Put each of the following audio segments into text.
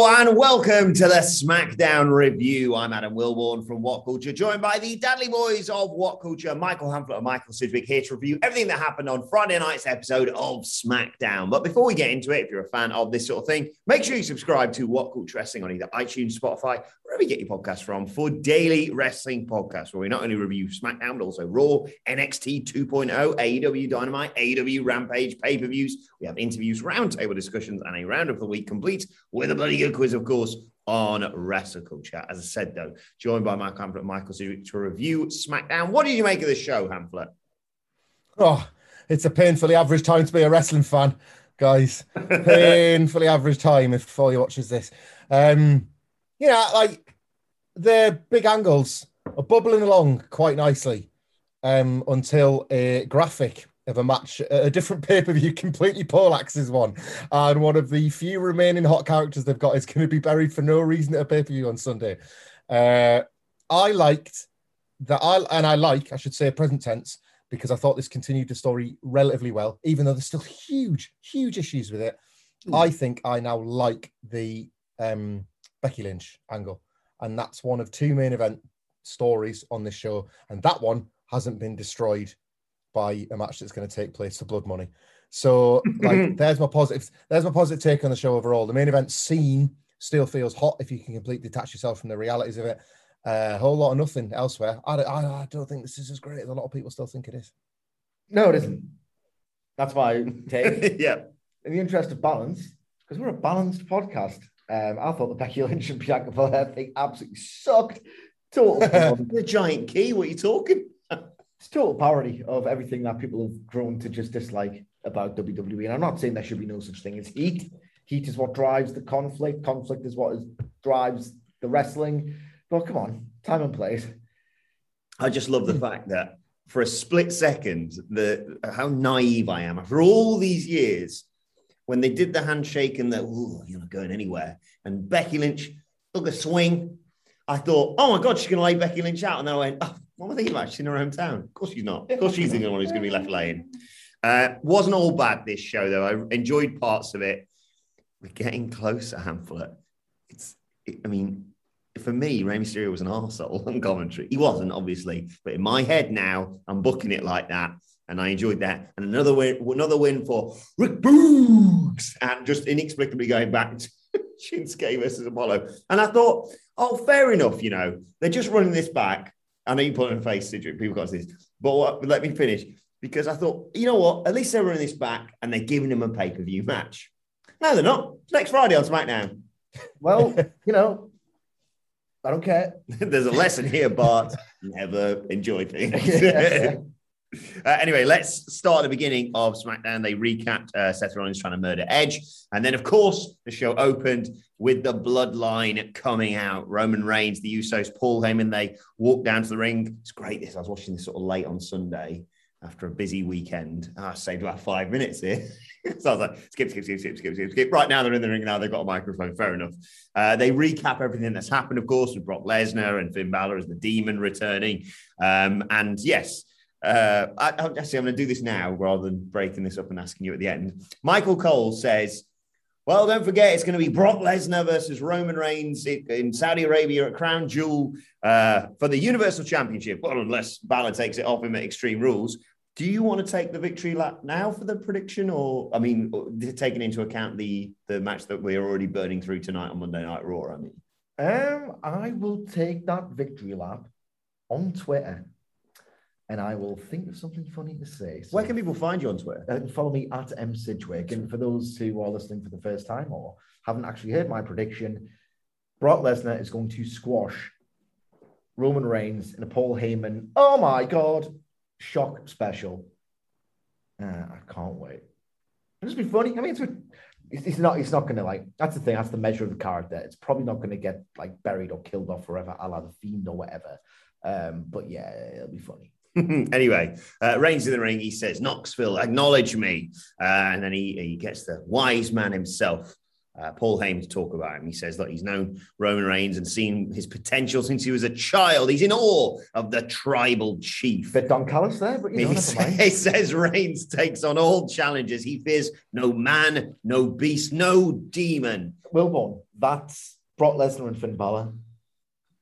And welcome to the SmackDown review. I'm Adam Wilborn from What Culture, joined by the Dudley Boys of What Culture, Michael Hamflett and Michael Sidgwick, here to review everything that happened on Friday night's episode of SmackDown. But before we get into it, if you're a fan of this sort of thing, make sure you subscribe to What Culture Wrestling on either iTunes, Spotify, wherever you get your podcasts from, for daily wrestling podcasts, where we not only review SmackDown, but also Raw, NXT 2.0, AEW Dynamite, AEW Rampage, pay per views. We have interviews, roundtable discussions, and a round of the week complete with a bloody good quiz, of course, on Wrestle Culture. As I said, though, joined by Michael Hamflett and Michael to review SmackDown. What did you make of the show, Hamflett? Oh, it's a painfully average time to be a wrestling fan, guys. painfully average time if all you watches this. Um, you know, like the big angles are bubbling along quite nicely um, until a graphic of a match, a different pay per view, completely poleaxes one. And one of the few remaining hot characters they've got is going to be buried for no reason at a pay per view on Sunday. Uh, I liked that, I and I like, I should say, present tense, because I thought this continued the story relatively well, even though there's still huge, huge issues with it. I think I now like the um, Becky Lynch angle, and that's one of two main event stories on this show, and that one hasn't been destroyed by a match that's going to take place for blood money. So, like, there's my positive. There's my positive take on the show overall. The main event scene still feels hot if you can completely detach yourself from the realities of it. Uh, a whole lot of nothing elsewhere. I, I, I don't think this is as great as a lot of people still think it is. No, it isn't. That's my take. yeah. In the interest of balance, because we're a balanced podcast, um, I thought the Becky Lynch and Bianca Belair thing absolutely sucked. Total, The giant key, what are you talking? It's total parody of everything that people have grown to just dislike about WWE. And I'm not saying there should be no such thing as heat. Heat is what drives the conflict. Conflict is what is, drives the wrestling. But come on, time and place. I just love the hmm. fact that for a split second, the how naive I am after all these years, when they did the handshake and that, you're not going anywhere, and Becky Lynch took a swing, I thought, oh my god, she's going to lay Becky Lynch out, and then I went, oh, what am I thinking about? She's in her hometown. Of course she's not. Of course she's the one who's going to be left laying. Uh, wasn't all bad this show though. I enjoyed parts of it. We're getting closer, Hamflett. It's, it, I mean, for me, Rey Mysterio was an arsehole on commentary. He wasn't, obviously, but in my head now, I'm booking it like that. And I enjoyed that. And another win, another win for Rick Boogs. And just inexplicably going back to Shinsuke versus Apollo. And I thought, oh, fair enough, you know, they're just running this back. I know you put on a face, Sidgwick, people got this. But what, let me finish. Because I thought, you know what? At least they're running this back and they're giving him a pay-per-view match. No, they're not. It's next Friday on SmackDown. Well, you know, I don't care. There's a lesson here, Bart. Never enjoy things. Uh, anyway, let's start at the beginning of SmackDown. They recapped uh, Seth Rollins trying to murder Edge. And then, of course, the show opened with the bloodline coming out. Roman Reigns, the Usos, Paul Heyman, they walked down to the ring. It's great. This I was watching this sort of late on Sunday after a busy weekend. Ah, I saved about five minutes here. so I was like, skip, skip, skip, skip, skip, skip, skip. Right now they're in the ring now. They've got a microphone. Fair enough. Uh, they recap everything that's happened, of course, with Brock Lesnar and Finn Balor as the demon returning. Um, and yes, Uh, I, actually, I'm going to do this now rather than breaking this up and asking you at the end. Michael Cole says, well, don't forget, it's going to be Brock Lesnar versus Roman Reigns in, in Saudi Arabia at Crown Jewel uh, for the Universal Championship. Well, unless Balor takes it off him at Extreme Rules. Do you want to take the victory lap now for the prediction, or I mean, taking into account the the match that we're already burning through tonight on Monday Night Raw? I mean, Um, I will take that victory lap on Twitter, and I will think of something funny to say. So where can people find you on Twitter? uh, follow me at M Sidgwick. And for those who are listening for the first time or haven't actually heard my prediction, Brock Lesnar is going to squash Roman Reigns in a Paul Heyman. Oh my god, shock special. Uh, I can't wait. It'll just be funny. I mean, it's, it's, it's not. It's not going to like. That's the thing. That's the measure of the character. It's probably not going to get like buried or killed off forever, a la the fiend or whatever. Um, but yeah, it'll be funny. anyway, uh, Reigns in the ring. He says, Knoxville, acknowledge me. Uh, and then he, he gets the wise man himself, uh, Paul Heyman, to talk about him. He says that he's known Roman Reigns and seen his potential since he was a child. He's in awe of the tribal chief. Bit Don Callis there, but you know, He, mind. he says Reigns takes on all challenges. He fears no man, no beast, no demon. Wilborn, that's Brock Lesnar and Finn Balor.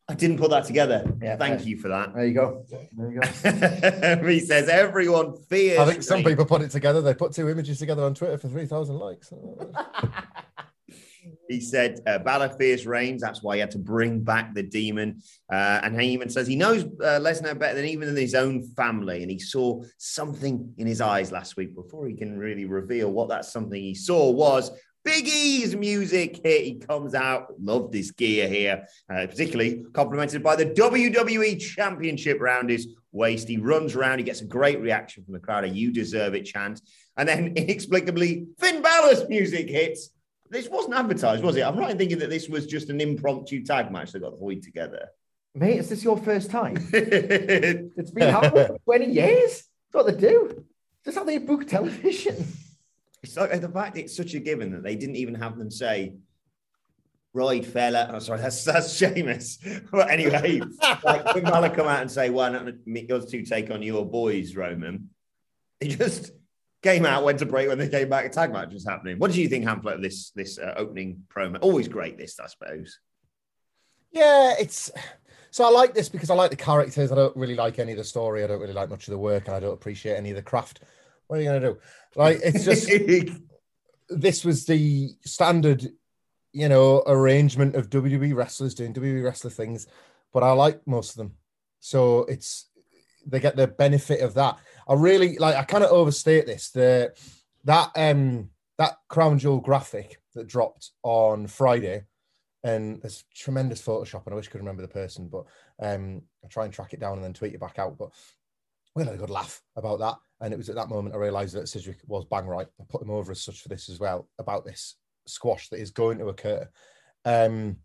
I didn't put that together. Yeah, Thank fair. you for that. There you go. There you go. he says everyone fears. I think some people put it together. They put two images together on Twitter for 3,000 likes. He said uh, Balor fears Reigns. That's why he had to bring back the demon. Uh, and Heyman says he knows uh, Lesnar better than even his own family. And he saw something in his eyes last week before he can really reveal what that something he saw was. Big E's music here. He comes out. Love this gear here, uh, particularly complimented by the WWE Championship round his waist. He runs around. He gets a great reaction from the crowd. A "You deserve it" chant, and then inexplicably Finn Balor's music hits. This wasn't advertised, was it? I'm right in thinking that this was just an impromptu tag match that got Hoyd together. Mate, is this your first time? it's It's been happening for 20 years. That's what they do. That's how they book television. Like the fact it's such a given that they didn't even have them say, right, fella. Oh, sorry, that's that's Sheamus. But anyway, like Finn Balor come out and say, why not us two take on your boys, Roman? He just came out, went to break when they came back. A tag match was happening. What did you think, Hamlet, of this this uh, opening promo? Always great, this, I suppose. Yeah, it's so I like this because I like the characters. I don't really like any of the story. I don't really like much of the work, and I don't appreciate any of the craft. What are you gonna do? Like, it's just this was the standard, you know, arrangement of WWE wrestlers doing WWE wrestler things, but I like most of them. So it's they get the benefit of that. I really like I kind of overstate this. The that um that crown jewel graphic that dropped on Friday, and there's tremendous Photoshop, and I wish I could remember the person, but um I'll try and track it down and then tweet it back out. But we had a good laugh about that. And it was at that moment I realized that Sidgwick was bang right. I put him over as such for this as well about this squash that is going to occur. Um,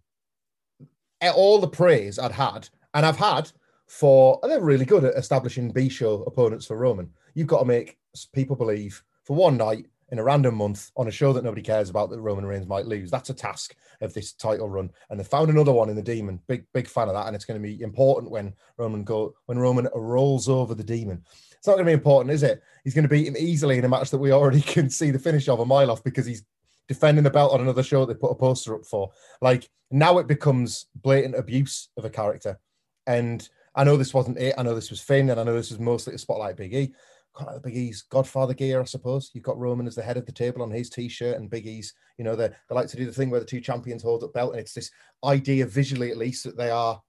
all the praise I'd had, and I've had for, and they're really good at establishing B show opponents for Roman. You've got to make people believe for one night in a random month on a show that nobody cares about that Roman Reigns might lose. That's a task of this title run. And they found another one in the demon. Big, big fan of that. And it's going to be important when Roman go when Roman rolls over the demon. It's not going to be important, is it? He's going to beat him easily in a match that we already can see the finish of a mile off because he's defending the belt on another show they put a poster up for. Like now it becomes blatant abuse of a character. And I know this wasn't it. I know this was Finn, and I know this was mostly a spotlight Big E. Kind of the Big E's Godfather gear, I suppose. You've got Roman as the head of the table on his t-shirt, and Big E's, you know, they, they like to do the thing where the two champions hold up belt, and it's this idea visually, at least, that they are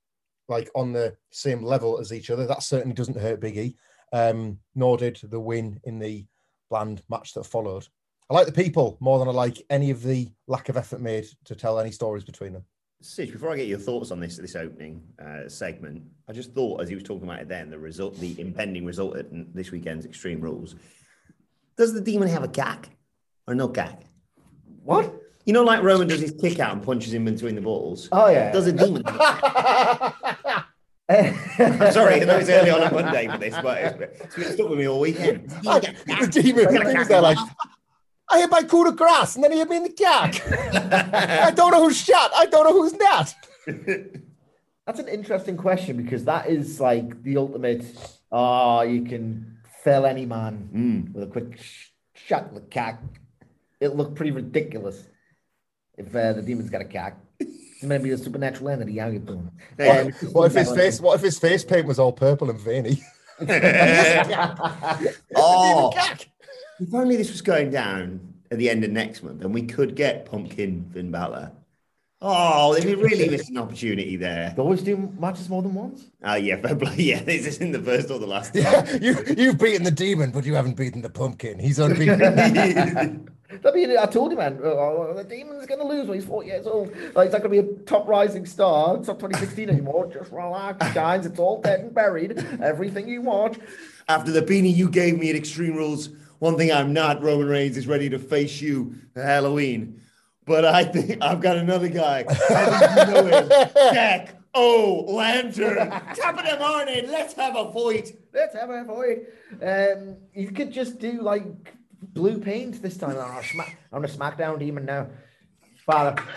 like on the same level as each other. That certainly doesn't hurt Big E. Um, nor did the win in the bland match that followed. I like the people more than I like any of the lack of effort made to tell any stories between them. Sid, before I get your thoughts on this this opening uh, segment, I just thought as he was talking about it then, the result, the impending result at this weekend's Extreme Rules. Does the demon have a gag or no gag? What? You know, like Roman does his kick out and punches him between the balls. Oh, yeah. Does a demon? have a gag? I'm sorry, I know it's early on a Monday for this, but it's, it's been stuck with me all weekend. the demon, the demon's there like, I hit my coup de grace, and then he hit me in the gag. I don't know who's shot. I don't know who's not. That's an interesting question because that is like the ultimate Oh, you can fell any man Mm. with a quick sh- shot in the cock. It looked pretty ridiculous if uh, the demon's got a cock. It's maybe a supernatural entity. How you doing? Yeah. Um, What if his face? What if his face paint was all purple and veiny? oh, if only this was going down at the end of next month, and we could get Pumpkin Finn Balor. Oh, they'd really missed an opportunity there. They always do matches more than once. Oh yeah, fair play. Yeah, this isn't the first or the last. time. Yeah, you you've beaten the demon, but you haven't beaten the pumpkin. He's unbeaten. I mean, I told you, man, oh, the demon's going to lose when he's 40 years old. Like, he's not going to be a top rising star. It's not 2016 anymore. Just relax, guys. It's all dead and buried. Everything you watch. After the beanie you gave me at Extreme Rules, one thing I'm not, Roman Reigns, is ready to face you for Halloween. But I think I've got another guy. I think you know him. Jack O. Lantern. Top of the morning. Let's have a fight. Let's have a fight. Um, you could just do like blue paint this time. I'm a, I'm a SmackDown demon now. Father.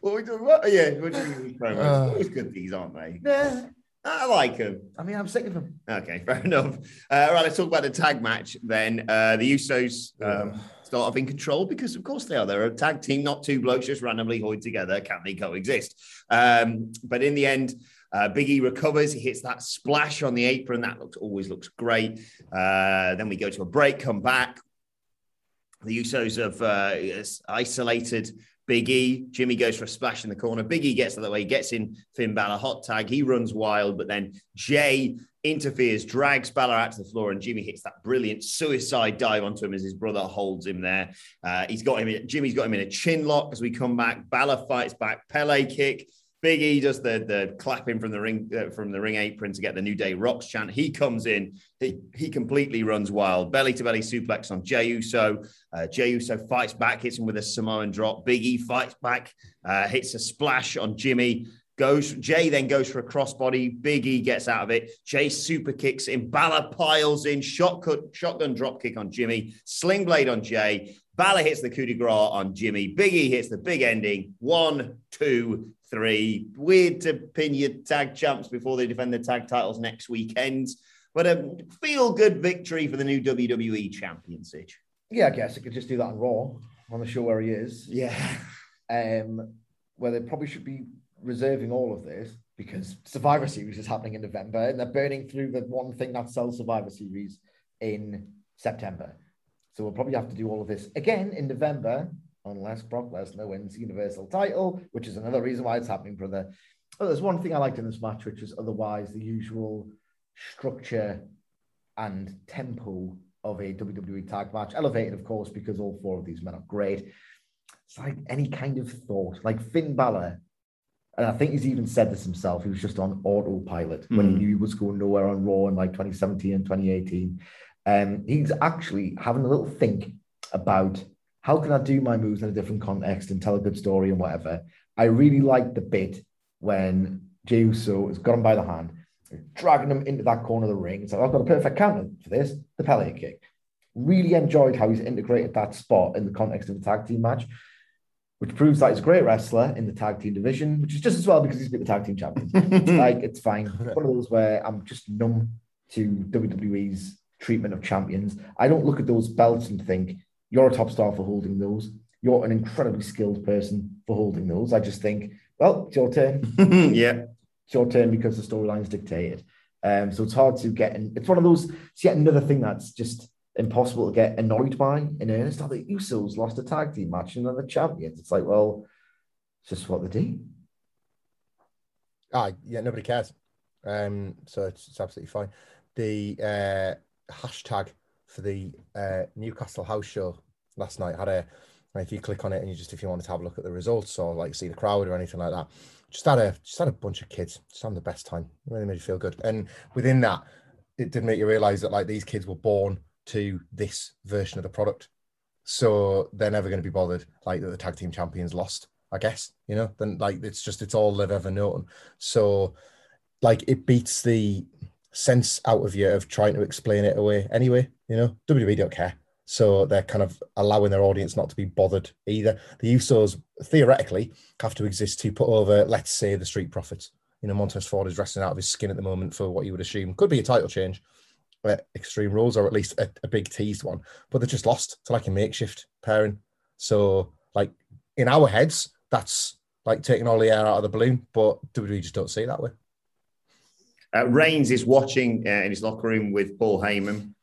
What are we doing? What? Yeah, what do you mean? promos? Uh. Always good these, aren't they? Nah, I like him. I mean, I'm sick of him. Okay, fair enough. Uh, all right, let's talk about the tag match then. Uh, the Usos um, start off in control because, of course, they are. They're a tag team, not two blokes just randomly hoid together. Can they coexist? Um, but in the end, uh, Big E recovers. He hits that splash on the apron. That looks always looks great. Uh, then we go to a break, come back. The Usos have uh, isolated Big E. Jimmy goes for a splash in the corner. Big E gets the way, gets in Finn Balor, hot tag. He runs wild, but then Jey interferes, drags Balor out to the floor, and Jimmy hits that brilliant suicide dive onto him as his brother holds him there. Uh, he's got him. Jimmy's got him in a chin lock as we come back. Balor fights back, Pele kick. Big E does the the clapping from the ring uh, from the ring apron to get the New Day Rocks chant. He comes in, he, he completely runs wild, belly to belly suplex on Jey Uso. Uh, Jey Uso fights back, hits him with a Samoan drop. Big E fights back, uh, hits a splash on Jimmy. Goes Jey then goes for a crossbody. Big E gets out of it. Jey super kicks in. Balor piles in. Shotgun shotgun drop kick on Jimmy. Sling blade on Jey. Balor hits the coup de grace on Jimmy. Big E hits the big ending. One, two, three. Weird to pin your tag champs before they defend the tag titles next weekend. But a feel good victory for the new WWE championship. Yeah, I guess I could just do that on Raw on the show where he is. Yeah. um, where they probably should be reserving all of this because Survivor Series is happening in November and they're burning through the one thing that sells Survivor Series in September. So we'll probably have to do all of this again in November unless Brock Lesnar wins the Universal title, which is another reason why it's happening, brother. Oh, there's one thing I liked in this match, which is otherwise the usual structure and tempo of a WWE tag match. Elevated, of course, because all four of these men are great. It's like any kind of thought, like Finn Balor. And I think he's even said this himself. He was just on autopilot when he Mm. knew he was going nowhere on Raw in like 2017 and 2018. Um, he's actually having a little think about how can I do my moves in a different context and tell a good story and whatever. I really liked the bit when Jey Uso has got him by the hand, dragging him into that corner of the ring. So I've got a perfect counter for this, the Pele kick. Really enjoyed how he's integrated that spot in the context of the tag team match, which proves that he's a great wrestler in the tag team division, which is just as well because he's beat the tag team champion. It's like it's fine. It's one of those where I'm just numb to WWE's treatment of champions. I don't look at those belts and think you're a top star for holding those. You're an incredibly skilled person for holding those. I just think, well, it's your turn. yeah. It's your turn because the storyline's dictated. Um, so it's hard to get in. It's one of those, it's yet another thing that's just impossible to get annoyed by in earnest. How the Usos lost a tag team match and they're the champions. It's like, well, it's just what they do. Ah, yeah, nobody cares. Um, so it's, it's absolutely fine. The uh, hashtag for the uh, Newcastle House Show last night I had a. If you click on it and you just if you wanted to have a look at the results or like see the crowd or anything like that, just had a just had a bunch of kids, just having the best time. It really made you feel good. And within that, it did make you realize that like these kids were born to this version of the product, so they're never going to be bothered like that the tag team champions lost. I guess you know. Then like it's just it's all they've ever known. So like it beats the sense out of you of trying to explain it away anyway. You know, WWE don't care. So they're kind of allowing their audience not to be bothered either. The Usos theoretically have to exist to put over, let's say, the Street Profits. you know, Montez Ford is wrestling out of his skin at the moment for what you would assume could be a title change at Extreme Rules, or at least a, a big teased one. But they're just lost to like a makeshift pairing. So, like in our heads, that's like taking all the air out of the balloon. But WWE just don't see it that way. Uh, Reigns is watching uh, in his locker room with Paul Heyman.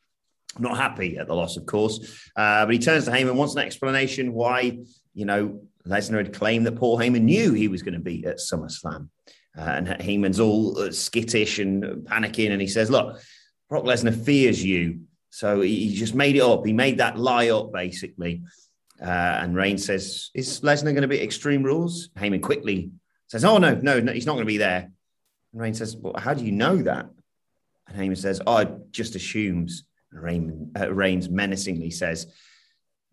Not happy at the loss, of course, uh, but he turns to Heyman, wants an explanation why, you know, Lesnar had claimed that Paul Heyman knew he was going to be at SummerSlam. Uh, and Heyman's all uh, skittish and panicking, and he says, Look, Brock Lesnar fears you. So he, just made it up. He made that lie up, basically. Uh, and Reigns says, Is Lesnar going to be Extreme Rules? Heyman quickly says, Oh, no, no, no he's not going to be there. And Reigns says, Well, how do you know that? And Heyman says, Oh, it just assumes. Raymond, uh, Reigns menacingly says,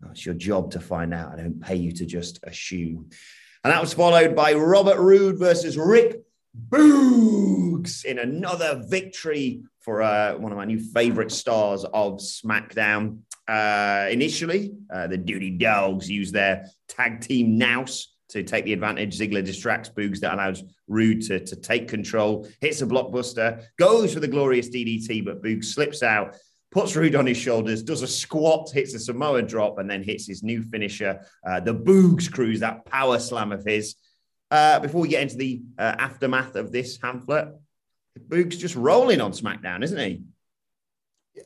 oh, It's your job to find out. I don't pay you to just assume. And that was followed by Robert Roode versus Rick Boogs in another victory for uh, one of my new favorite stars of SmackDown. Uh, initially, uh, the Dirty Dogs used their tag team nous to take the advantage. Ziggler distracts Boogs that allows Roode to, to take control, hits a blockbuster, goes for the glorious DDT, but Boogs slips out, puts Roode on his shoulders, does a squat, hits a Samoa drop, and then hits his new finisher, uh, the Boogs Cruise, that power slam of his. Uh, before we get into the uh, aftermath of this Hamflett, Boogs just rolling on SmackDown, isn't he?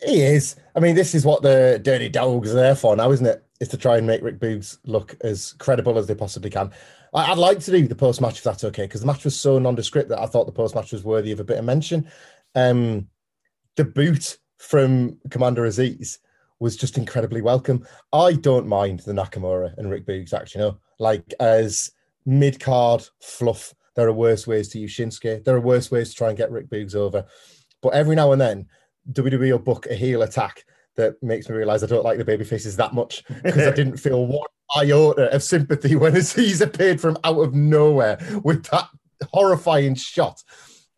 He is. I mean, this is what the dirty dogs are there for now, isn't it? Is to try and make Rick Boogs look as credible as they possibly can. I, would like to do the post match if that's okay, because the match was so nondescript that I thought the post match was worthy of a bit of mention. Um, the boot from Commander Azeez was just incredibly welcome. I don't mind the Nakamura and Rick Boogs action, you know, like as mid card fluff. There are worse ways to use Shinsuke. There are worse ways to try and get Rick Boogs over. But every now and then, WWE will book a heel attack that makes me realize I don't like the baby faces that much because I didn't feel one iota of sympathy when Azeez appeared from out of nowhere with that horrifying shot.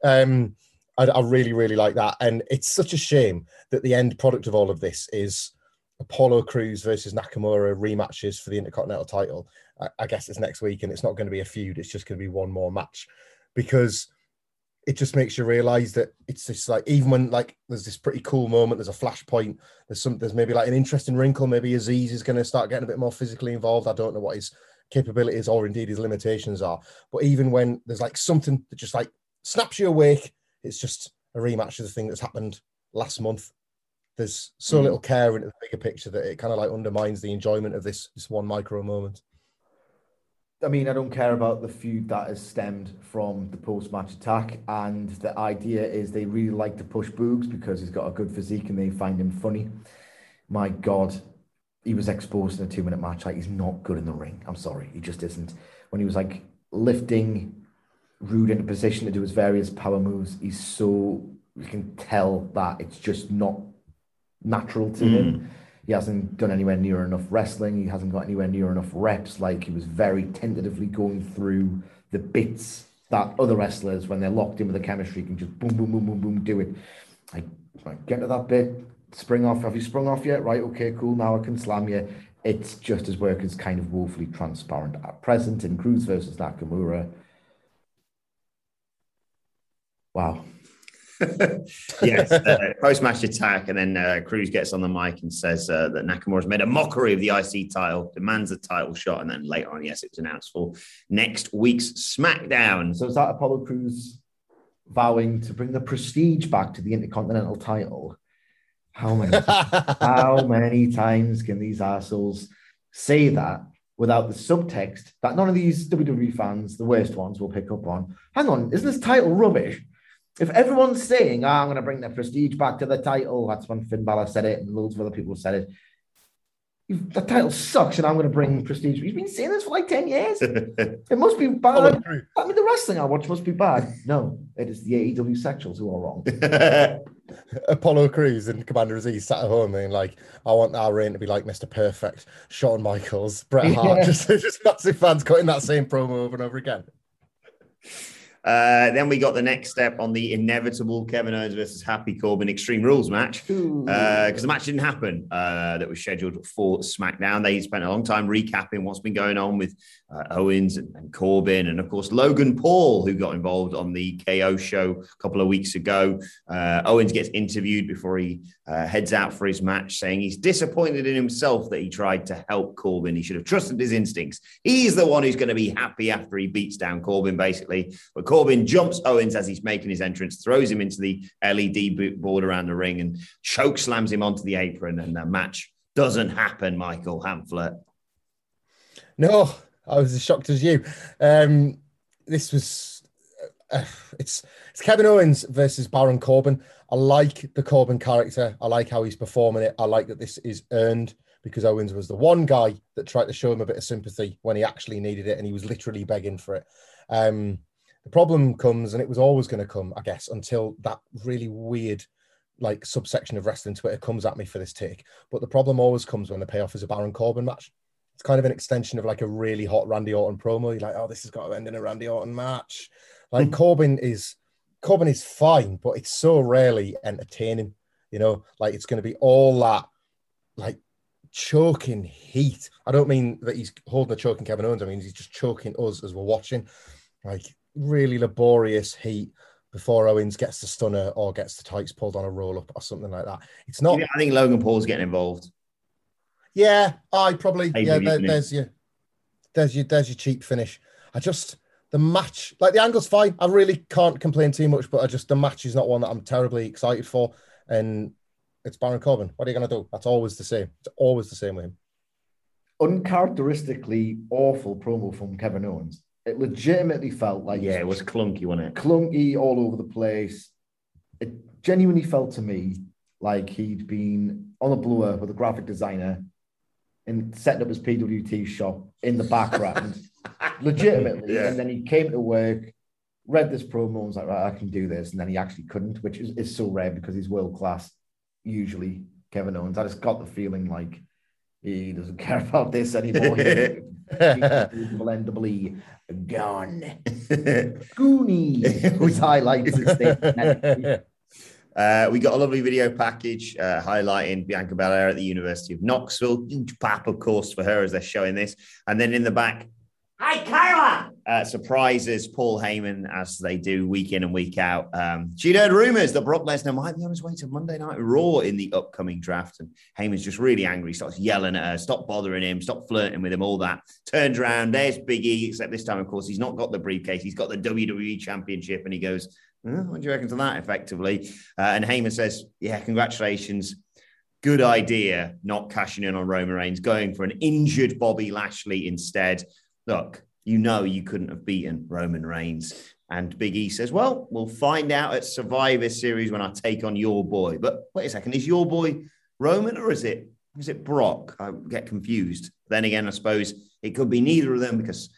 Um, I, I, really, really like that. And it's such a shame that the end product of all of this is Apollo Crews versus Nakamura rematches for the Intercontinental title. I, I guess it's next week and it's not going to be a feud. It's just going to be one more match because it just makes you realize that it's just like even when like there's this pretty cool moment, there's a flashpoint, there's some there's maybe like an interesting wrinkle. Maybe Azeez is going to start getting a bit more physically involved. I don't know what his capabilities or indeed his limitations are. But even when there's like something that just like snaps you awake, it's just a rematch of the thing that's happened last month. There's so mm. little care into the bigger picture that it kind of like undermines the enjoyment of this this one micro moment. I mean, I don't care about the feud that has stemmed from the post match attack. And the idea is they really like to push Boogs because he's got a good physique and they find him funny. My God, he was exposed in a two minute match. Like, he's not good in the ring. I'm sorry. He just isn't. When he was like lifting Roode into position to do his various power moves, he's so, you can tell that it's just not natural to mm. him. He hasn't done anywhere near enough wrestling. He hasn't got anywhere near enough reps. Like he was very tentatively going through the bits that other wrestlers, when they're locked in with the chemistry, can just boom, boom, boom, boom, boom, do it. Like, like get to that bit, spring off. Have you sprung off yet? Right, okay, cool. Now I can slam you. It's just as work is kind of woefully transparent at present in Crews versus Nakamura. Wow. yes, uh, post match attack, and then uh, Crews gets on the mic and says uh, that Nakamura's made a mockery of the IC title, demands a title shot, and then later on, yes, it was announced for next week's SmackDown. So is that Apollo Crews vowing to bring the prestige back to the Intercontinental title? How many? how many times can these assholes say that without the subtext that none of these WWE fans, the worst ones, will pick up on? Hang on, isn't this title rubbish? If everyone's saying, oh, I'm going to bring the prestige back to the title, that's when Finn Balor said it and loads of other people said it. The title sucks, and I'm going to bring prestige. He's been saying this for like 10 years. it must be bad. I mean, the wrestling I watch must be bad. No, it is the AEW sexuals who are wrong. Apollo Crews and Commander Azeez sat at home and like, I want our reign to be like Mr. Perfect, Shawn Michaels, Bret Hart, yeah. just, just massive fans cutting that same promo over and over again. Uh, then we got the next step on the inevitable Kevin Owens versus Happy Corbin Extreme Rules match because the match didn't happen uh, that was scheduled for SmackDown. They spent a long time recapping what's been going on with uh, Owens and, and, Corbin, and of course Logan Paul, who got involved on the KO show a couple of weeks ago. Uh, Owens gets interviewed before he uh, heads out for his match, saying he's disappointed in himself that he tried to help Corbin. He should have trusted his instincts. He's the one who's going to be happy after he beats down Corbin, basically. But Corbin jumps Owens as he's making his entrance, throws him into the LED board around the ring, and choke slams him onto the apron, and the match doesn't happen. Michael Hamflett. No, I was as shocked as you. Um, this was uh, it's it's Kevin Owens versus Baron Corbin. I like the Corbin character. I like how he's performing it. I like that this is earned because Owens was the one guy that tried to show him a bit of sympathy when he actually needed it, and he was literally begging for it. Um, the problem comes, and it was always going to come, I guess, until that really weird like subsection of wrestling Twitter comes at me for this take. But the problem always comes when the payoff is a Baron Corbin match. It's kind of an extension of like a really hot Randy Orton promo. You're like, oh, this has got to end in a Randy Orton match. Like mm. Corbin is Corbin is fine, but it's so rarely entertaining. You know, like it's going to be all that like choking heat. I don't mean that he's holding the choking Kevin Owens. I mean he's just choking us as we're watching. Like really laborious heat before Owens gets the stunner or gets the tights pulled on a roll up or something like that. It's not. I think Logan Paul's getting involved. Yeah, I probably. yeah, there, there's your, there's your, there's your cheap finish. I just the match, like the angle's fine. I really can't complain too much, but I just the match is not one that I'm terribly excited for. And it's Baron Corbin. What are you going to do? That's always the same. It's always the same with him. Uncharacteristically awful promo from Kevin Owens. It legitimately felt like yeah, it was clunky, wasn't it? Clunky all over the place. It genuinely felt to me like he'd been on a blower with a graphic designer and setting up his PWT shop in the background, legitimately. Yeah. And then he came to work, read this promo, and was like, right, I can do this. And then he actually couldn't, which is, is so rare because he's world class, usually, Kevin Owens. I just got the feeling like he doesn't care about this anymore. blendably gone. Goonie was highlights uh, we got a lovely video package uh, highlighting Bianca Belair at the University of Knoxville. Huge pap, of course, for her as they're showing this. And then in the back, Hi, Kayla! Uh, surprises Paul Heyman as they do week in and week out. Um, she'd heard rumors that Brock Lesnar might be on his way to Monday Night Raw in the upcoming draft. And Heyman's just really angry, starts yelling at her, stop bothering him, stop flirting with him, all that. Turns around, there's Big E, except this time, of course, he's not got the briefcase, he's got the WWE Championship. And he goes, What do you reckon to that effectively? Uh, and Heyman says, Yeah, congratulations good idea not cashing in on Roman Reigns, going for an injured Bobby Lashley instead look, you know you couldn't have beaten Roman Reigns. And Big E says, Well, we'll find out at Survivor Series when I take on your boy. But wait a second, is your boy Roman or is it is it Brock? I get confused. Then again, I suppose it could be neither of them because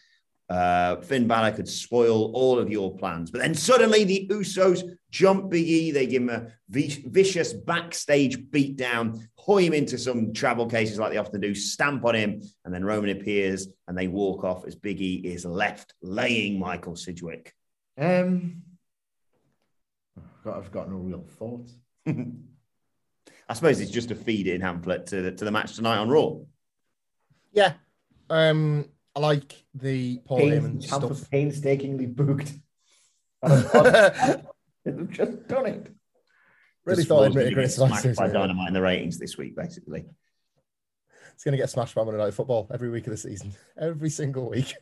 uh, Finn Balor could spoil all of your plans. But then suddenly the Usos jump Big E. They give him a vicious backstage beatdown, hoy him into some travel cases like they often do, stamp on him, and then Roman appears and they walk off as Big E is left laying Michael Sidgwick. Um, I've got no real thoughts. I suppose it's just a feed in Hamflett to the, to the match tonight on Raw. Yeah. Um, I like the Paul Pains, Heyman stuff. Painstakingly booked. They've just done it. Really thought they'd make a great smash by Dynamite in the ratings this week, basically. It's going to get smashed by Monday Night Football every week of the season, every single week.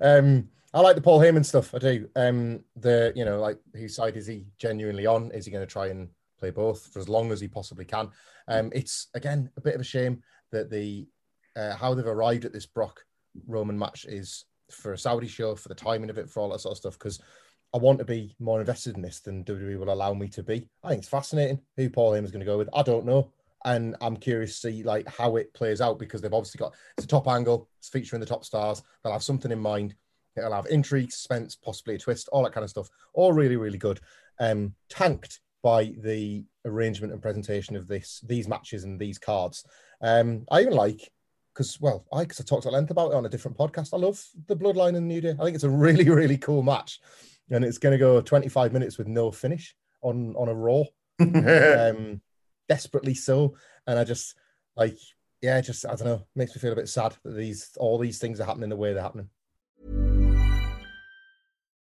Um, I like the Paul Heyman stuff. I do. Um, the you know, like whose side is he genuinely on? Is he going to try and play both for as long as he possibly can? Um, it's again a bit of a shame that the uh, how they've arrived at this Brock Roman match is for a Saudi show, for the timing of it, for all that sort of stuff. Because I want to be more invested in this than WWE will allow me to be. I think it's fascinating who Paul Heyman's going to go with. I don't know, and I'm curious to see like how it plays out because they've obviously got it's a top angle, it's featuring the top stars. They'll have something in mind. It'll have intrigue, suspense, possibly a twist, all that kind of stuff. All really, really good. Um, tanked by the arrangement and presentation of this these matches and these cards. Um, I even like because well, I because I talked at length about it on a different podcast. I love the Bloodline and New Day. I think it's a really, really cool match. and it's going to go 25 minutes with no finish on on a Raw. um, desperately so, and I just like yeah, just I don't know, makes me feel a bit sad that these all these things are happening the way they're happening.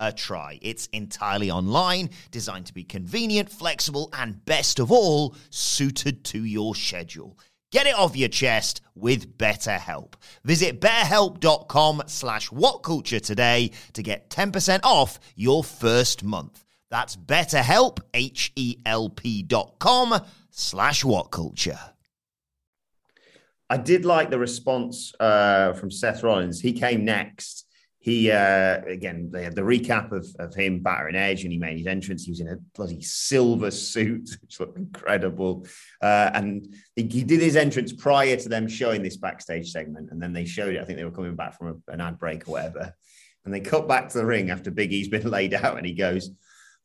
a try? It's entirely online, designed to be convenient, flexible, and best of all, suited to your schedule. Get it off your chest with BetterHelp. Visit betterhelp.com slash whatculture today to get 10% off your first month. That's betterhelp, H-E-L-P dot com slash whatculture. I did like the response uh, from Seth Rollins. He came next. He uh, again they had the recap of, of him battering Edge, and he made his entrance. He was in a bloody silver suit, which looked incredible. Uh, and he, he, did his entrance prior to them showing this backstage segment, and then they showed it. I think they were coming back from a, an ad break or whatever, and they cut back to the ring after Big E's been laid out, and he goes,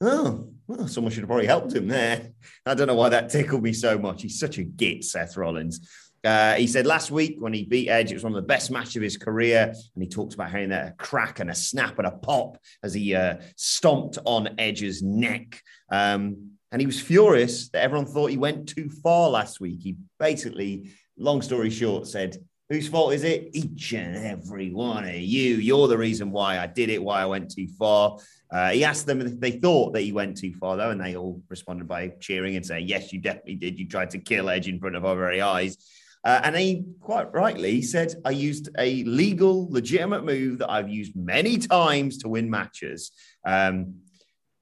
"Oh, well, someone should have probably helped him there." I don't know why that tickled me so much. He's such a git, Seth Rollins. Uh, he said last week when he beat Edge, it was one of the best matches of his career. And he talked about having that a crack and a snap and a pop as he uh, stomped on Edge's neck. Um, and he was furious that everyone thought he went too far last week. He basically, long story short, said, Whose fault is it? Each and every one of you. You're the reason why I did it, why I went too far. Uh, he asked them if they thought that he went too far, though, and they all responded by cheering and saying, Yes, you definitely did. You tried to kill Edge in front of our very eyes. Uh, and he quite rightly said, I used a legal, legitimate move that I've used many times to win matches. Um,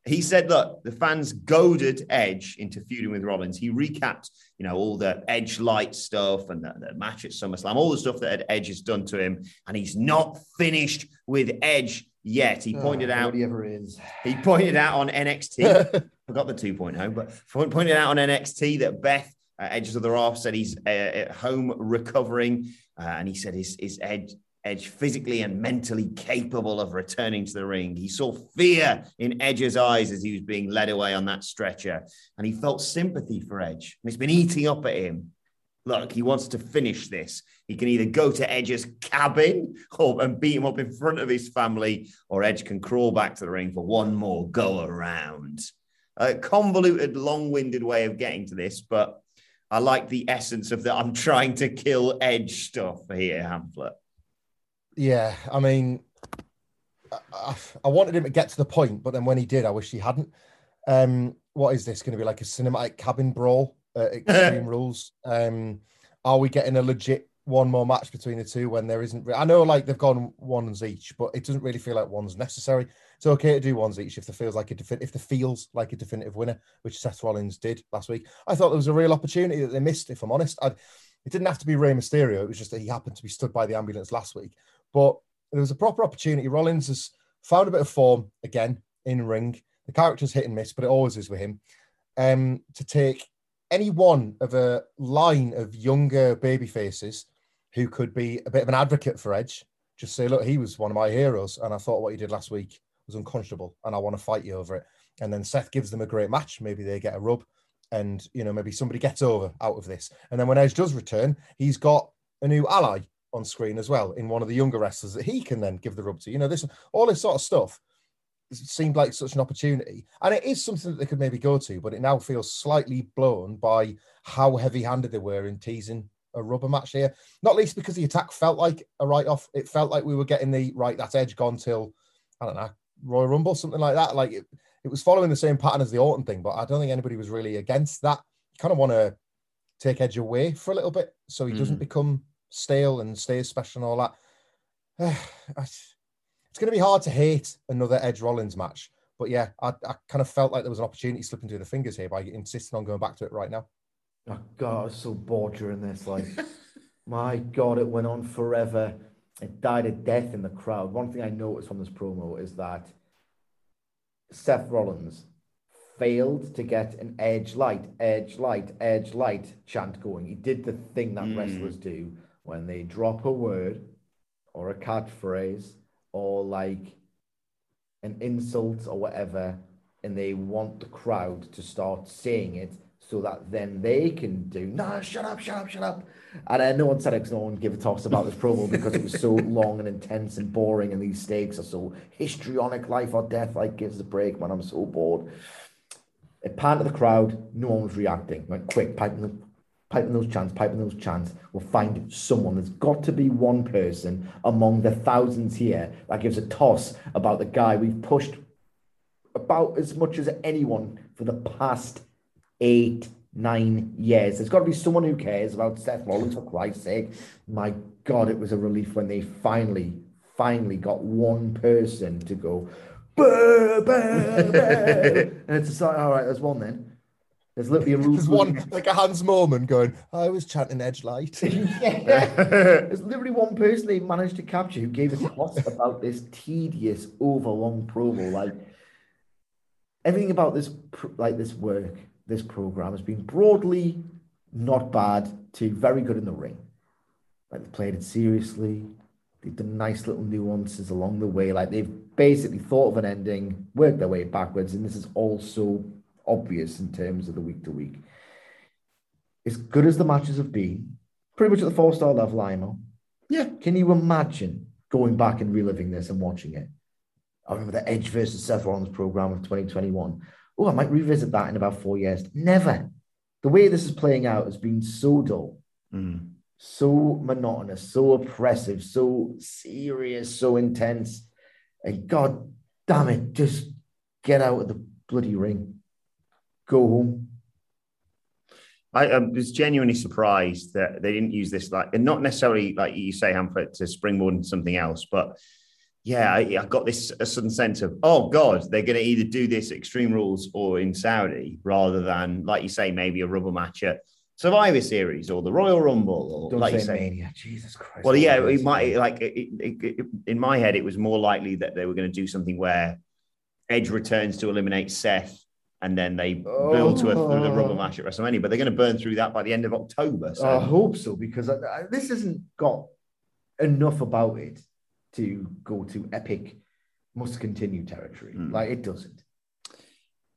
he said, look, the fans goaded Edge into feuding with Rollins. He recapped, you know, all the Edge light stuff and the, the match at SummerSlam, all the stuff that Edge has done to him. And he's not finished with Edge yet. He pointed Oh, out, he ever is. he pointed out on NXT, forgot the 2.0, but pointed out on NXT that Beth Edges of the said he's uh, at home recovering, uh, and he said his, his Edge, Edge physically and mentally capable of returning to the ring. He saw fear in Edge's eyes as he was being led away on that stretcher, and he felt sympathy for Edge. And it's been eating up at him. Look, he wants to finish this. He can either go to Edge's cabin or, and beat him up in front of his family, or Edge can crawl back to the ring for one more go around. A convoluted, long winded way of getting to this, but I like the essence of the I'm trying to kill Edge stuff here, Hamlet. Yeah, I mean, I, I wanted him to get to the point, but then when he did, I wish he hadn't. Um, what is this going to be like a cinematic cabin brawl? Uh, Extreme Rules. Um, are we getting a legit one more match between the two when there isn't. I know like they've gone ones each, but it doesn't really feel like one's necessary. It's okay to do ones each if there feels like a defi- if there feels like a definitive winner, which Seth Rollins did last week. I thought there was a real opportunity that they missed. If I'm honest, I'd, it didn't have to be Rey Mysterio. It was just that he happened to be stood by the ambulance last week, but there was a proper opportunity. Rollins has found a bit of form again in ring. The character's hit and miss, but it always is with him. Um, to take any one of a line of younger baby faces who could be a bit of an advocate for Edge, just say, look, he was one of my heroes, and I thought what he did last week was unconscionable, and I want to fight you over it. And then Seth gives them a great match. Maybe they get a rub, and you know maybe somebody gets over out of this. And then when Edge does return, he's got a new ally on screen as well in one of the younger wrestlers that he can then give the rub to. You know, this all this sort of stuff seemed like such an opportunity, and it is something that they could maybe go to, but it now feels slightly blown by how heavy-handed they were in teasing a rubber match here. Not least because the attack felt like a write-off. It felt like we were getting the right that edge gone till I don't know Royal Rumble, something like that. Like it, it was following the same pattern as the Orton thing, but I don't think anybody was really against that. You kind of want to take Edge away for a little bit so he mm. doesn't become stale and stays special and all that. it's going to be hard to hate another Edge Rollins match. But yeah, I, I kind of felt like there was an opportunity slipping through the fingers here by insisting on going back to it right now. Oh God, I was so bored during this. Like, my God, it went on forever. It died a death in the crowd. One thing I noticed from this promo is that Seth Rollins failed to get an edge light, edge light, edge light chant going. He did the thing that mm. wrestlers do when they drop a word or a catchphrase or like an insult or whatever, and they want the crowd to start saying it so that then they can do, nah, shut up, shut up, shut up. And uh, no one said it because no one gave a toss about this promo because it was so long and intense and boring, and these stakes are so histrionic, life or death. Like, gives a break, man. I'm so bored. It panned to the crowd, no one was reacting. Like, quick, piping piping those chants, piping those chants, we'll find someone. There's got to be one person among the thousands here that gives a toss about the guy we've pushed about as much as anyone for the past eight, nine years. There's got to be someone who cares about Seth Rollins, for Christ's sake. My God, it was a relief when they finally, finally got one person to go, bah, bah, bah. and it's like, all right, there's one then. There's literally a rule. There's one like a Hans Moleman going, I was chanting Edge Light. There's literally one person they managed to capture who gave us a toss about this tedious, overlong promo. Like everything about this, like this work, this program has been broadly not bad to very good in the ring. Like they played it seriously. They've done nice little nuances along the way. Like they've basically thought of an ending, worked their way backwards, and this is also obvious in terms of the week to week. As good as the matches have been, pretty much at the four star level, know. Yeah. Can you imagine going back and reliving this and watching it? I remember the Edge versus Seth Rollins program of 2021. Oh, I might revisit that in about four years. Never. The way this is playing out has been so dull, mm. so monotonous, so oppressive, so serious, so intense. And God damn it, just get out of the bloody ring go home. I, I, was genuinely surprised that they didn't use this like, and not necessarily like you say, Hamflett, to springboard into something else, but yeah, I, I, got this a sudden sense of, oh God, they're going to either do this Extreme Rules or in Saudi, rather than, like you say, maybe a rubber match at Survivor Series or the Royal Rumble or Don't like say you say, Mania. Jesus Christ. Well, yeah, it might like it, it, it, in my head, it was more likely that they were going to do something where Edge returns to eliminate Seth and then they build to a, the oh. rubber match at WrestleMania. But they're going to burn through that by the end of October. So. I hope so because I, I, this hasn't got enough about it to go to epic must continue territory. Mm. Like it doesn't.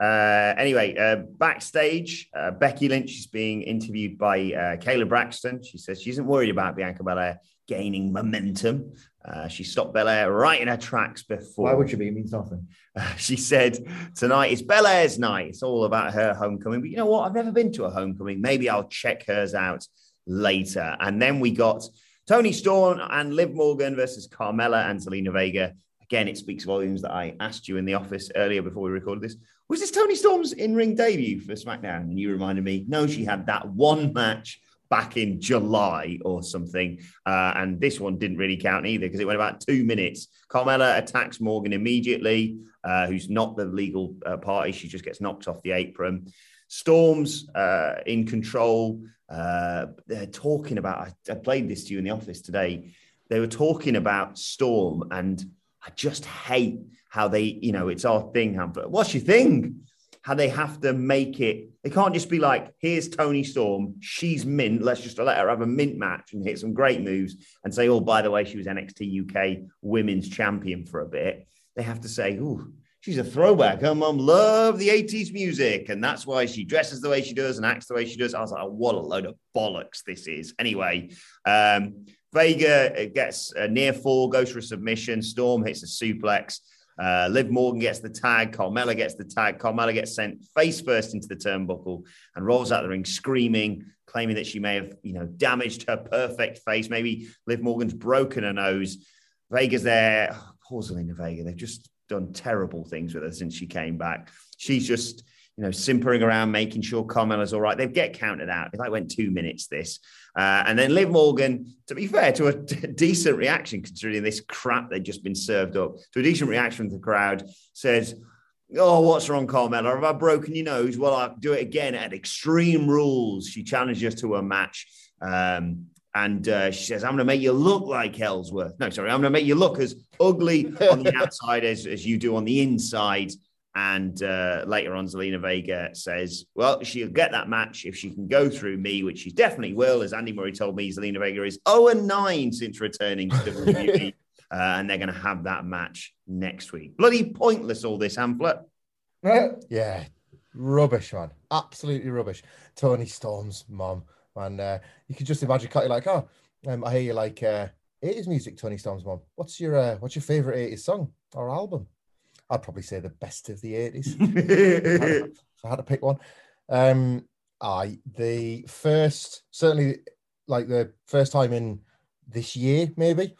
Uh, anyway, uh, backstage, uh, Becky Lynch is being interviewed by uh, Kayla Braxton. She says she isn't worried about Bianca Belair gaining momentum. Uh, she stopped Belair right in her tracks before. Why would she be? It means nothing. Uh, she said, Tonight is Belair's night. It's all about her homecoming. But you know what? I've never been to a homecoming. Maybe I'll check hers out later. And then we got Toni Storm and Liv Morgan versus Carmella and Zelina Vega. Again, it speaks volumes that I asked you in the office earlier before we recorded this. Was this Toni Storm's in ring debut for SmackDown? And you reminded me, no, she had that one match back in July or something. Uh, and this one didn't really count either because it went about two minutes. Carmella attacks Morgan immediately, uh, who's not the legal uh, party. She just gets knocked off the apron. Storms uh, in control. Uh, they're talking about, I, I played this to you in the office today. They were talking about Storm, and I just hate how they, you know, it's our thing. What's your thing? How they have to make it. They can't just be like, here's Toni Storm. She's mint. Let's just let her have a mint match and hit some great moves and say, oh, by the way, she was NXT UK women's champion for a bit. They have to say, oh, she's a throwback. Her mum loved the 80s music, and that's why she dresses the way she does and acts the way she does. I was like, what a load of bollocks this is. Anyway, um, Vega gets a near fall, goes for a submission. Storm hits a suplex. Uh, Liv Morgan gets the tag. Carmella gets the tag. Carmella gets sent face first into the turnbuckle and rolls out the ring screaming, claiming that she may have, you know, damaged her perfect face. Maybe Liv Morgan's broken her nose. Vega's there. Oh, Zelina Vega. They've just done terrible things with her since she came back. She's just, you know, simpering around, making sure Carmella's all right. They get counted out. It like went two minutes this. Uh, and then Liv Morgan, to be fair, to a decent reaction considering this crap they'd just been served up, to a decent reaction from the crowd, says, Oh, what's wrong, Carmella? Have I broken your nose? Well, I'll do it again at Extreme Rules. She challenges to a match. Um, and uh, she says, I'm going to make you look like Ellsworth. No, sorry, I'm going to make you look as ugly on the outside as, as you do on the inside. And uh, later on, Zelina Vega says, Well, she'll get that match if she can go through me, which she definitely will. As Andy Murray told me, Zelina Vega is 0 and 9 since returning to WWE. uh, and they're going to have that match next week. Bloody pointless, all this, Hamflett. yeah, rubbish, man. Absolutely rubbish. Toni Storm's mom, man. Uh, you could just imagine, you're like, Oh, um, I hear you like uh, 80s music, Toni Storm's mom. What's your, uh, what's your favorite 80s song or album? I'd probably say the best of the 80s. if I had to pick one. Um, I the first certainly like the first time in this year, maybe,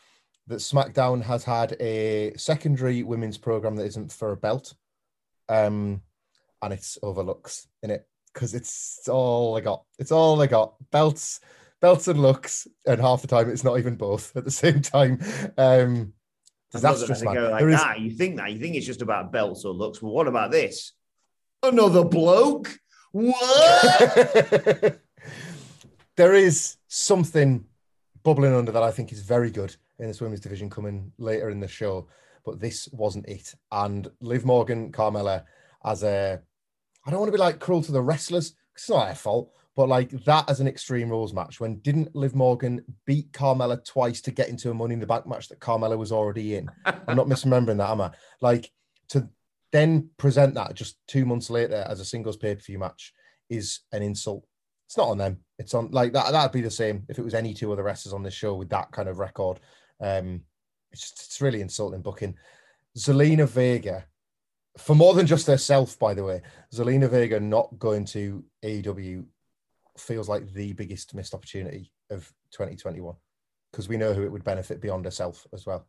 that SmackDown has had a secondary women's program that isn't for a belt. Um, and it's overlooks in it because it's all I got. It's all I got. Belts, belts and looks, and half the time it's not even both at the same time. Um, disastrous, man. Like there that. Is... You think that? You think it's just about belts or looks? Well, what about this? Another bloke? What? there is something bubbling under that I think is very good in this women's division coming later in the show, but this wasn't it. And Liv Morgan, Carmella, as a, I don't want to be like cruel to the wrestlers, it's not their fault, but like that as an Extreme Rules match, when didn't Liv Morgan beat Carmella twice to get into a Money in the Bank match that Carmella was already in? I'm not misremembering that, am I? Like to then present that just two months later as a singles pay per view match is an insult. It's not on them. It's on like that. That'd be the same if it was any two other wrestlers on this show with that kind of record. Um, it's just it's really insulting booking. Zelina Vega, for more than just herself, by the way, Zelina Vega not going to AEW feels like the biggest missed opportunity of 2021 because we know who it would benefit beyond herself as well.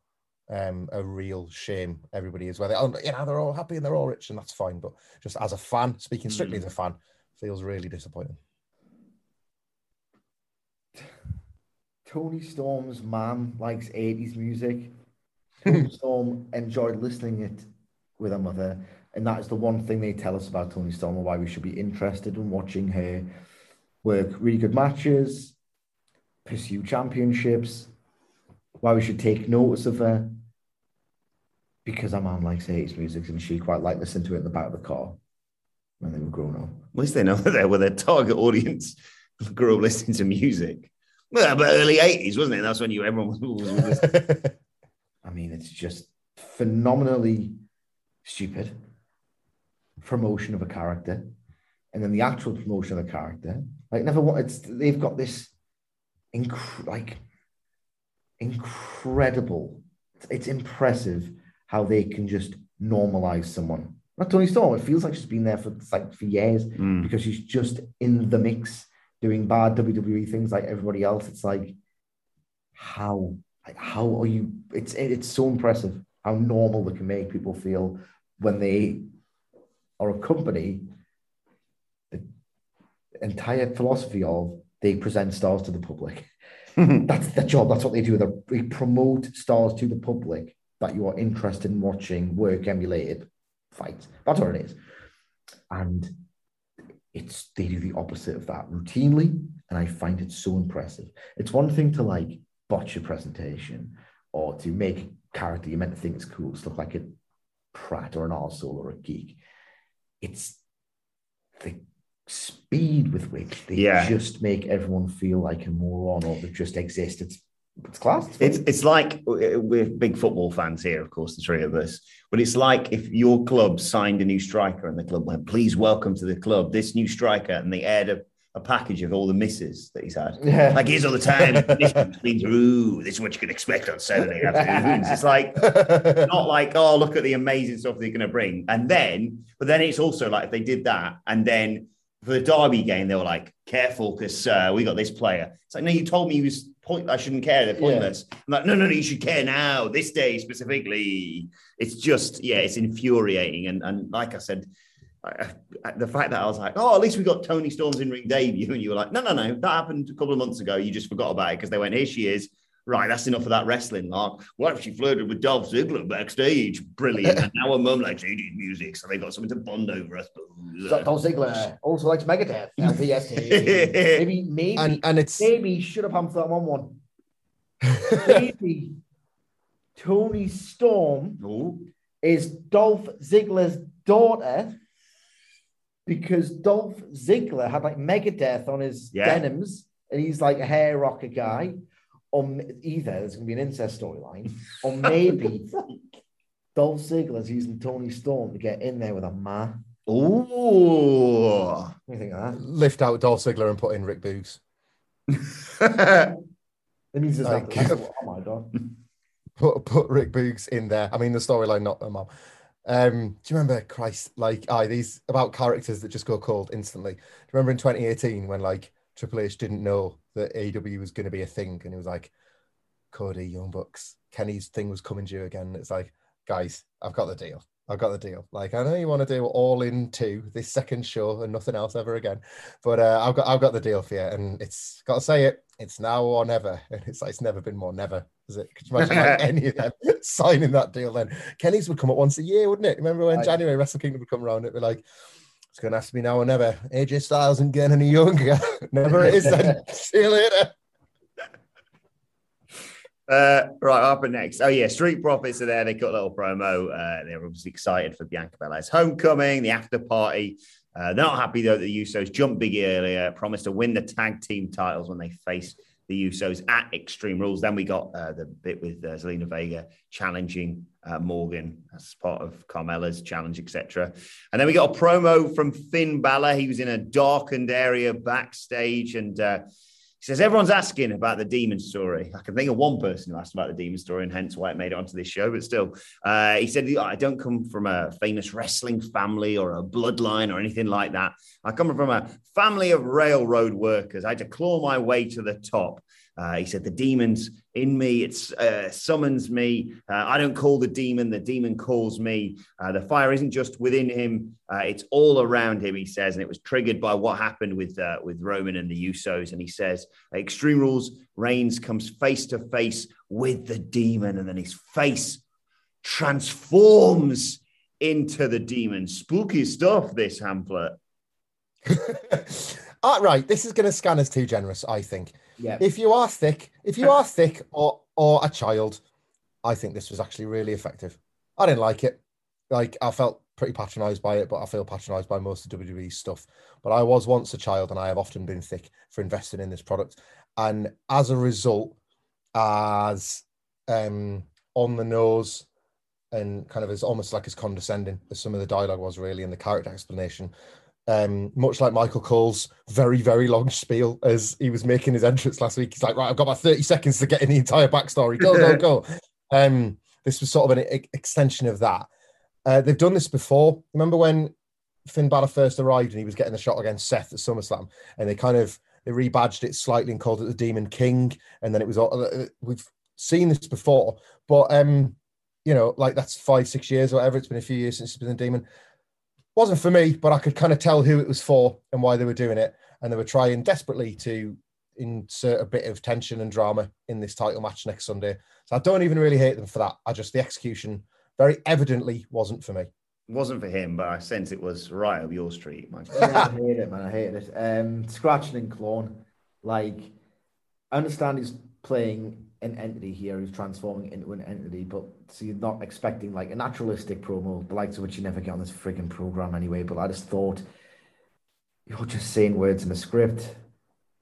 Um, a real shame everybody is where they, you know, they're all happy and they're all rich and that's fine. But just as a fan, speaking strictly mm. as a fan, feels really disappointing. Toni Storm's mom likes 80s music. Toni Storm enjoyed listening it with her mother. And that is the one thing they tell us about Toni Storm and why we should be interested in watching her work really good matches, pursue championships, why we should take notice of her. Because our mum likes 80s music and she quite liked listening to it in the back of the car when they were growing up. At least they know that they were their target audience grew up listening to music. Well, but early 80s, wasn't it? That's when you everyone was, I mean, it's just phenomenally stupid promotion of a character and then the actual promotion of the character. Like never what it's they've got this inc- like incredible. It's, it's impressive how they can just normalize someone. Not Toni Storm. It feels like she's been there for like for years mm. because she's just in the mix doing bad WWE things like everybody else. It's like how like how are you? It's it's so impressive how normal they can make people feel when they are a company the entire philosophy of they present stars to the public. that's the job. That's what they do. They promote stars to the public that you are interested in watching work emulated fights. That's what it is. And it's they do the opposite of that routinely, and I find it so impressive. It's one thing to like botch a presentation or to make a character you meant to think is cool look like a prat or an arsehole or a geek. It's the speed with which they Yeah. just make everyone feel like a moron or they just exist. It's it's class. It's, It's it's like uh, we're big football fans here, of course, the three of us. But it's like if your club signed a new striker and the club went, "Please welcome to the club this new striker," and they aired a, a package of all the misses that he's had. Yeah. Like here's all the time. This has been through. This is what you can expect on Saturday afternoons. It's like not like oh look at the amazing stuff they're going to bring, and then but then it's also like if they did that and then for the Derby game they were like careful because uh, we got this player. It's like no, you told me he was point. I shouldn't care. They're pointless. I'm like no, no, no, you should care now. This day specifically. It's just yeah, it's infuriating, and and like I said. I, I, the fact that I was like, oh, at least we got Toni Storm's in ring debut, and you were like, no, no, no, that happened a couple of months ago. You just forgot about it because they went, here she is. Right, that's enough of that wrestling. Like, what if she flirted with Dolph Ziggler backstage? Brilliant. and now her mum likes 80s music, so they got something to bond over, I suppose. So Dolph Ziggler also likes Megadeth. LTST. maybe, maybe, and and it's maybe should have I'm that one one. Maybe Toni Storm Ooh. is Dolph Ziggler's daughter because Dolph Ziggler had like Megadeth on his Yeah. denims and he's like a hair rocker guy. Um, or either there's going to be an incest storyline, or maybe Dolph Ziggler's using Toni Storm to get in there with a ma. Ooh. What do you think of that? lift out Dolph Ziggler and put in Rick Boogs. It means there's Like- like, oh my god. Put put Rick Boogs in there. I mean, the storyline, not the mom. Um, do you remember Christ? Like, aye, these about characters that just go cold instantly. Do you remember in 2018 when like Triple H didn't know that AW was going to be a thing, and he was like, Cody, Young Bucks, Kenny's thing was coming due again. It's like, guys, I've got the deal. I've got the deal. Like, I know you want to do all in two this second show and nothing else ever again, but uh, I've got I've got the deal for you, and it's got to say it. It's now or never, and it's like it's never been more never, is it? Could you imagine like, any of them signing that deal? Then Kenny's would come up once a year, wouldn't it? Remember when Aye. January Wrestle Kingdom would come around? It'd be like. It's going to have to be now or never. AJ Styles getting any younger. never it is then. See you later. Uh, right, up and next. Oh yeah, Street Profits are there. They cut a little promo. Uh, they're obviously excited for Bianca Belair's homecoming, the after party. Uh, they're not happy though that the Usos jumped Biggie earlier, promised to win the tag team titles when they face the Usos at Extreme Rules. Then we got uh, the bit with uh, Zelina Vega challenging uh, Morgan as part of Carmella's challenge, etc. And then we got a promo from Finn Balor. He was in a darkened area backstage and. He says everyone's asking about the demon story. I can think of one person who asked about the demon story, and hence why it made it onto this show. But still, uh, he said, "I don't come from a famous wrestling family or a bloodline or anything like that. I come from a family of railroad workers. I had to claw my way to the top." Uh, he said, "The demons in me. It uh, summons me. Uh, I don't call the demon. The demon calls me. Uh, the fire isn't just within him. Uh, it's all around him." He says, and it was triggered by what happened with uh, with Roman and the Usos. And he says, "Extreme Rules Reigns comes face to face with the demon, and then his face transforms into the demon. Spooky stuff. This Hamflett." All right, this is going to scan as too generous, I think. Yeah. If you are thick, if you are thick or or a child, I think this was actually really effective. I didn't like it. Like I felt pretty patronized by it, but I feel patronized by most of WWE stuff. But I was once a child, and I have often been thick for investing in this product. And as a result, as um, on the nose and kind of as almost like as condescending as some of the dialogue was really in the character explanation. Um, much like Michael Cole's very, very long spiel as he was making his entrance last week. He's like, right, I've got about 30 seconds to get in the entire backstory. Go, go, go. Um, this was sort of an e- extension of that. Uh, they've done this before. Remember when Finn Balor first arrived and he was getting the shot against Seth at SummerSlam, and they kind of they rebadged it slightly and called it the Demon King, and then it was all uh, we've seen this before, but um, you know, like that's five, six years or whatever. It's been a few years since it's been a demon. Wasn't for me, but I could kind of tell who it was for and why they were doing it, and they were trying desperately to insert a bit of tension and drama in this title match next Sunday. So I don't even really hate them for that. I just the execution very evidently wasn't for me. Wasn't for him, but I sense it was right up your street, Mike. I hate it, man. I hate it. Um, scratching and clawing. Like, I understand he's playing an entity here, who's transforming into an entity, but so you're not expecting like a naturalistic promo, the likes of which you never get on this frigging program anyway. But I just thought you're just saying words in a script.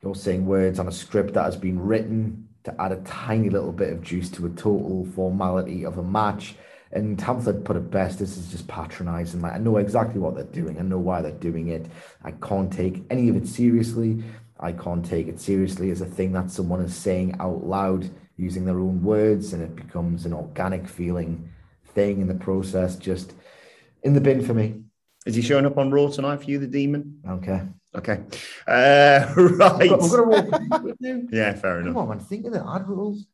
You're saying words on a script that has been written to add a tiny little bit of juice to a total formality of a match. And Hamflett put it best. This is just patronizing. Like I know exactly what they're doing. I know why they're doing it. I can't take any of it seriously. I can't take it seriously as a thing that someone is saying out loud using their own words, and it becomes an organic feeling thing in the process. Just in the bin for me. Is he showing up on Raw tonight for you, the demon? Okay. Okay. Uh, right. I'm gonna walk with you. Yeah, fair enough. Come on, man. Think of the ad rules.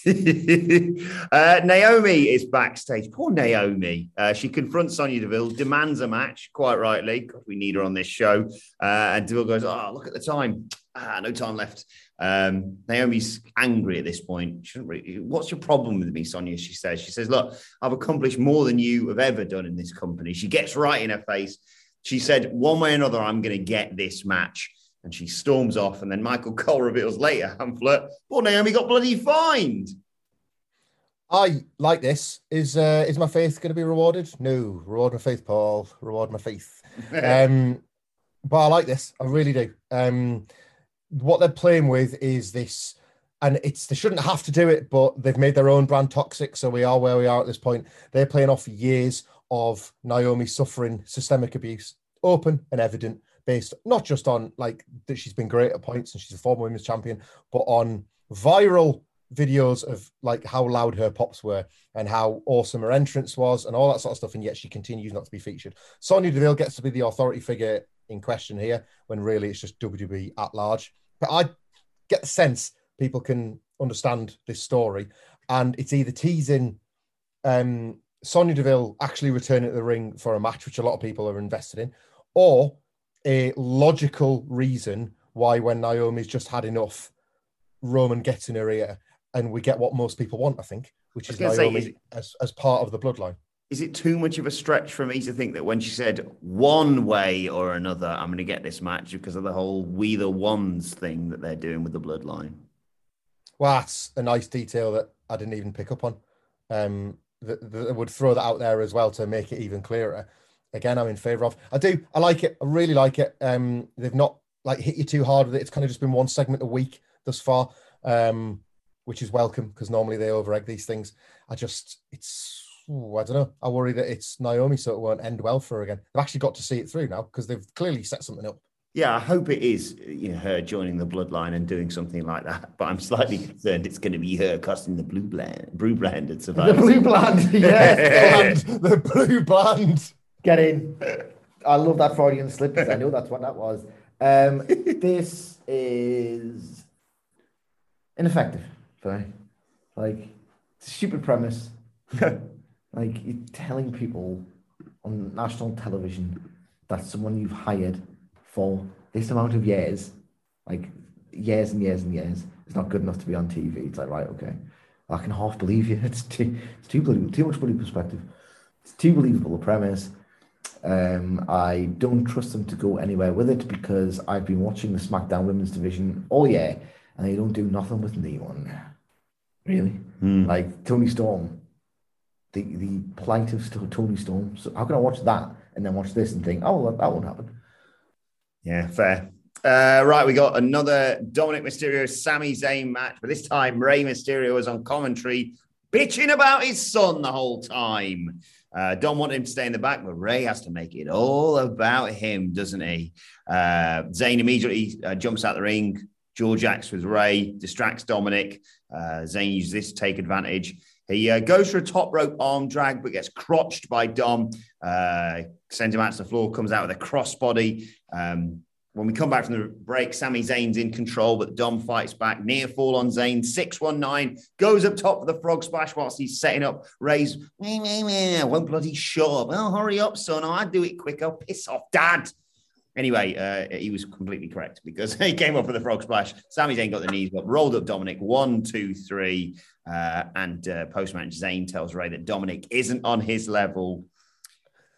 uh, Naomi is backstage. Poor Naomi. Uh, she confronts Sonya Deville, demands a match, quite rightly. God, we need her on this show. Uh, and Deville goes, Oh, look at the time. Ah, no time left. Um, Naomi's angry at this point. She shouldn't really, What's your problem with me, Sonya? She says. She says, Look, I've accomplished more than you have ever done in this company. She gets right in her face. She said, One way or another, I'm going to get this match. And she storms off. And then Michael Cole reveals later, Hamflett, poor Naomi got bloody fined. I like this. Is uh, is my faith going to be rewarded? No, reward my faith, Paul. Reward my faith. um, but I like this. I really do. Um, what they're playing with is this, and it's they shouldn't have to do it, but they've made their own brand toxic. So we are where we are at this point. They're playing off years of Naomi suffering systemic abuse, open and evident, based not just on like that she's been great at points and she's a former women's champion, but on viral videos of like how loud her pops were and how awesome her entrance was and all that sort of stuff. And yet she continues not to be featured. Sonya Deville gets to be the authority figure in question here when really it's just WWE at large. But I get the sense people can understand this story and it's either teasing um, Sonya Deville actually returning to the ring for a match, which a lot of people are invested in, or a logical reason why when Naomi's just had enough, Roman gets in her ear and we get what most people want, I think, which is gonna say, Naomi is as, as part of the bloodline. Is it too much of a stretch for me to think that when she said one way or another, I'm going to get this match because of the whole we the ones thing that they're doing with the bloodline? Well, that's a nice detail that I didn't even pick up on. Um, that, that would throw that out there as well to make it even clearer. Again, I'm in favour of. I do. I like it. I really like it. Um, they've not like hit you too hard with it. It's kind of just been one segment a week thus far, um, which is welcome because normally they overegg these things. I just, it's, ooh, I don't know. I worry that it's Naomi, so it won't end well for her again. They've actually got to see it through now because they've clearly set something up. Yeah, I hope it is you know, her joining the bloodline and doing something like that. But I'm slightly concerned it's going to be her costing the blue blend, blue brand and The blue bland. Yes. Bland, the blue bland. Get in. I love that Freudian slip because I know that's what that was. Um, this is ineffective for. Like, it's a stupid premise. like, you're telling people on national television that someone you've hired for this amount of years, like years and years and years, is not good enough to be on TV. It's like, right, okay. I can half believe you. It's too, it's too believable, too much bloody perspective. It's too believable a premise. Um, I don't trust them to go anywhere with it because I've been watching the SmackDown Women's Division all year, and they don't do nothing with anyone. Really, like Toni Storm, the the plight of Toni Storm. So how can I watch that and then watch this and think, oh, well, that won't happen? Yeah, fair. Uh, right, we got another Dominic Mysterio Sami Zayn match, but this time Rey Mysterio was on commentary bitching about his son the whole time. Uh, Dom wanted him to stay in the back, but Rey has to make it all about him, doesn't he? Uh, Zayn immediately uh, jumps out the ring. George acts with Rey, distracts Dominic. Uh, Zayn uses this to take advantage. He uh, goes for a top rope arm drag, but gets crotched by Dom. Uh, sends him out to the floor, comes out with a crossbody. Um, when we come back from the break, Sami Zayn's in control, but Dom fights back. Near fall on Zayn, 619, goes up top for the frog splash whilst he's setting up. Rey's, meh, meh, meh, won't bloody shut up. Oh, hurry up, son. I'll do it quick. Oh, piss off, dad. Anyway, uh, he was completely correct because he came up with a frog splash. Sami Zayn got the knees up, rolled up Dominic one, two, three, uh, and uh, post match Zayn tells Rey that Dominic isn't on his level.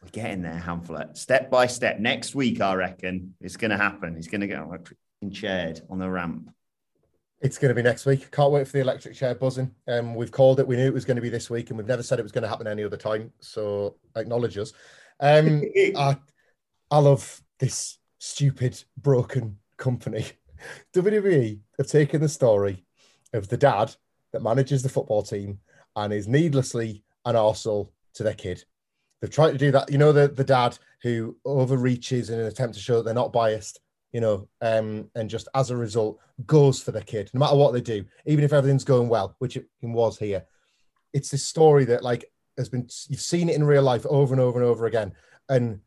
We're getting there, Hamflett, step by step. Next week, I reckon it's going to happen. He's going to get chaired on the ramp. It's going to be next week. Can't wait for the electric chair buzzing. Um, we've called it. We knew it was going to be this week, and we've never said it was going to happen any other time. So acknowledge us. Um, I, I love this stupid, broken company. WWE have taken the story of the dad that manages the football team and is needlessly an arsehole to their kid. They've tried to do that. You know, the, the dad who overreaches in an attempt to show that they're not biased, you know, um, and just as a result goes for the kid, no matter what they do, even if everything's going well, which it was here. It's this story that, like, has been, you've seen it in real life over and over and over again. And